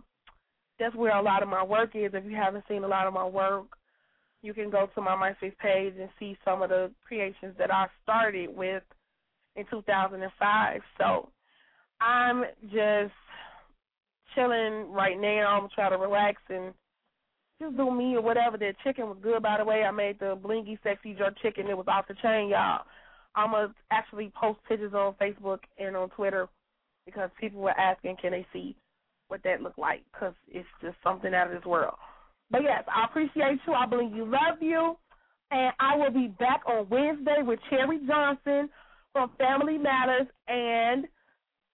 that's where a lot of my work is. If you haven't seen a lot of my work, you can go to my MySpace page and see some of the creations that I started with in 2005. So I'm just chilling right now. I'm trying to relax and just do me or whatever. The chicken was good, by the way. I made the blingy, sexy jerk chicken. It was off the chain, y'all. I'm gonna actually post pictures on Facebook and on Twitter because people were asking, can they see what that looked like? Because it's just something out of this world. But yes, I appreciate you. I believe you love you. And I will be back on Wednesday with Cherie Johnson from Family Matters. And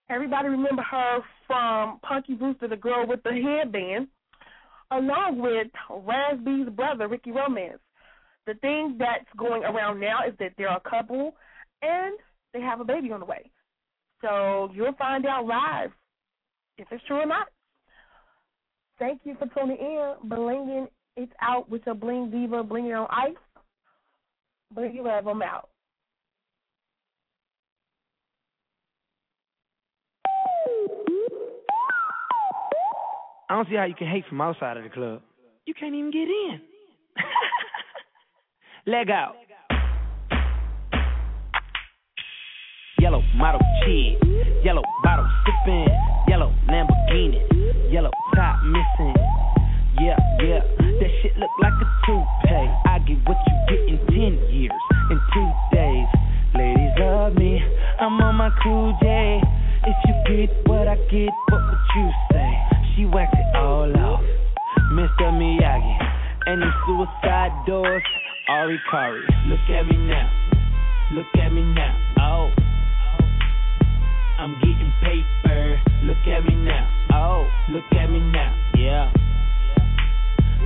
everybody remember her from Punky Brewster, the girl with the headband, along with Raz B's brother, Ricky Romance. The thing that's going around now is that they're a couple and they have a baby on the way. So you'll find out live if it's true or not. Thank you for tuning in. Blinging it's out with your bling diva, blinging on ice. Bling you love, I'm out. I don't see how you can hate from outside of the club. You can't even get in. Leg out. Yellow model cheese, yellow bottle sipping, yellow Lamborghini, yellow top missing. Yeah, yeah, that shit look like a toupee. I get what you get in ten years, in two days. Ladies love me, I'm on my cool J. If you get what I get, what would you say? She whacked it all off, Mr. Miyagi, and them suicide doors. Ari Kari, look at me now, look at me now. Oh. I'm getting paper. Look at me now. Oh, look at me now. Yeah.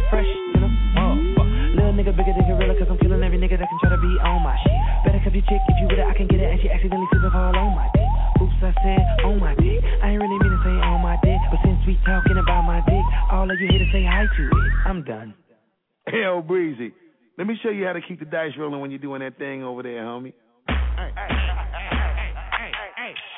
Fresh to the motherfucker. Little nigga bigger than gorilla, cause I'm killing every nigga that can try to be on my shit. Better cuff your chick if you with it, I can get it, and she accidentally slipped fall on my dick. Oops, I said on my dick. I ain't really mean to say on my dick, but since we talking about my dick, all of you here to say hi to it. I'm done. Hell, Breezy. Let me show you how to keep the dice rolling when you're doing that thing over there, homie.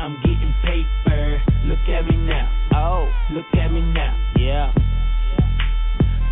I'm getting paper. Look at me now. Oh. Look at me now. Yeah.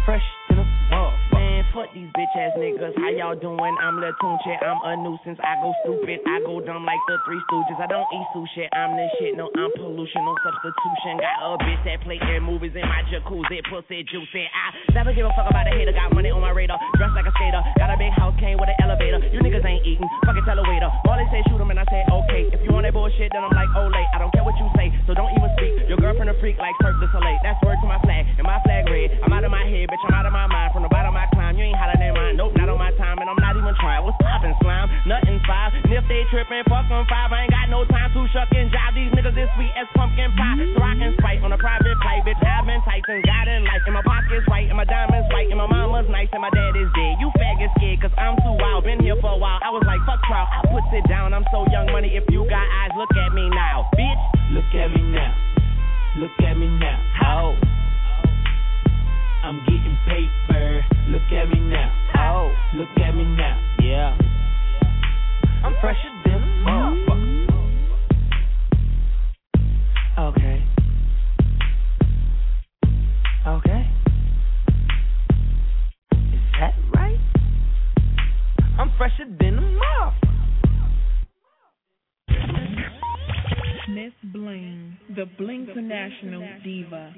Fresh to the motherfucker. Fuck these bitch ass niggas. How y'all doing? I'm Lil Tunechi. I'm a nuisance. I go stupid. I go dumb like the Three Stooges. I don't eat sushi. I'm the shit. No, I'm pollution. No substitution. Got a bitch that play air movies in my jacuzzi. Pussy juicy. I never give a fuck about a hater. Got money on my radar. Dressed like a skater. Got a big house. Came with an elevator. You niggas ain't eating. Fucking tell a waiter. All they say shoot 'em and I say okay. If you want that bullshit, then I'm like, late. I don't care what you say. So don't even speak. Your girlfriend a freak like Cirque du Soleil. That's word to my flag. And my flag red. I'm out of my head, bitch. I'm out of my mind. From the bottom I climb. You ain't hotter than mine. Nope, not on my time. And I'm not even trying. What's poppin', slime? Nothing five. And if they trippin', fuck 'em five. I ain't got no time to shuck and jive. These niggas is sweet as pumpkin pie. So I can sprite on a private flight. Bitch, I've been Tyson. God in life. And my pocket's right. And my diamonds white. And my mama's nice. And my dad is dead. You faggot scared. Cause I'm too wild. Been here for a while. I was like, fuck trial. I put it down. I'm so young money. If you got eyes, look at me now. Bitch. Look at me now. Look at me now. Oh. I'm getting paper. Look at me now. Oh. Look at me now. Yeah. I'm fresher than a motherfucker. Okay. Okay. Is that right? I'm fresher than a motherfucker. Miss Bling, the Bling International Diva.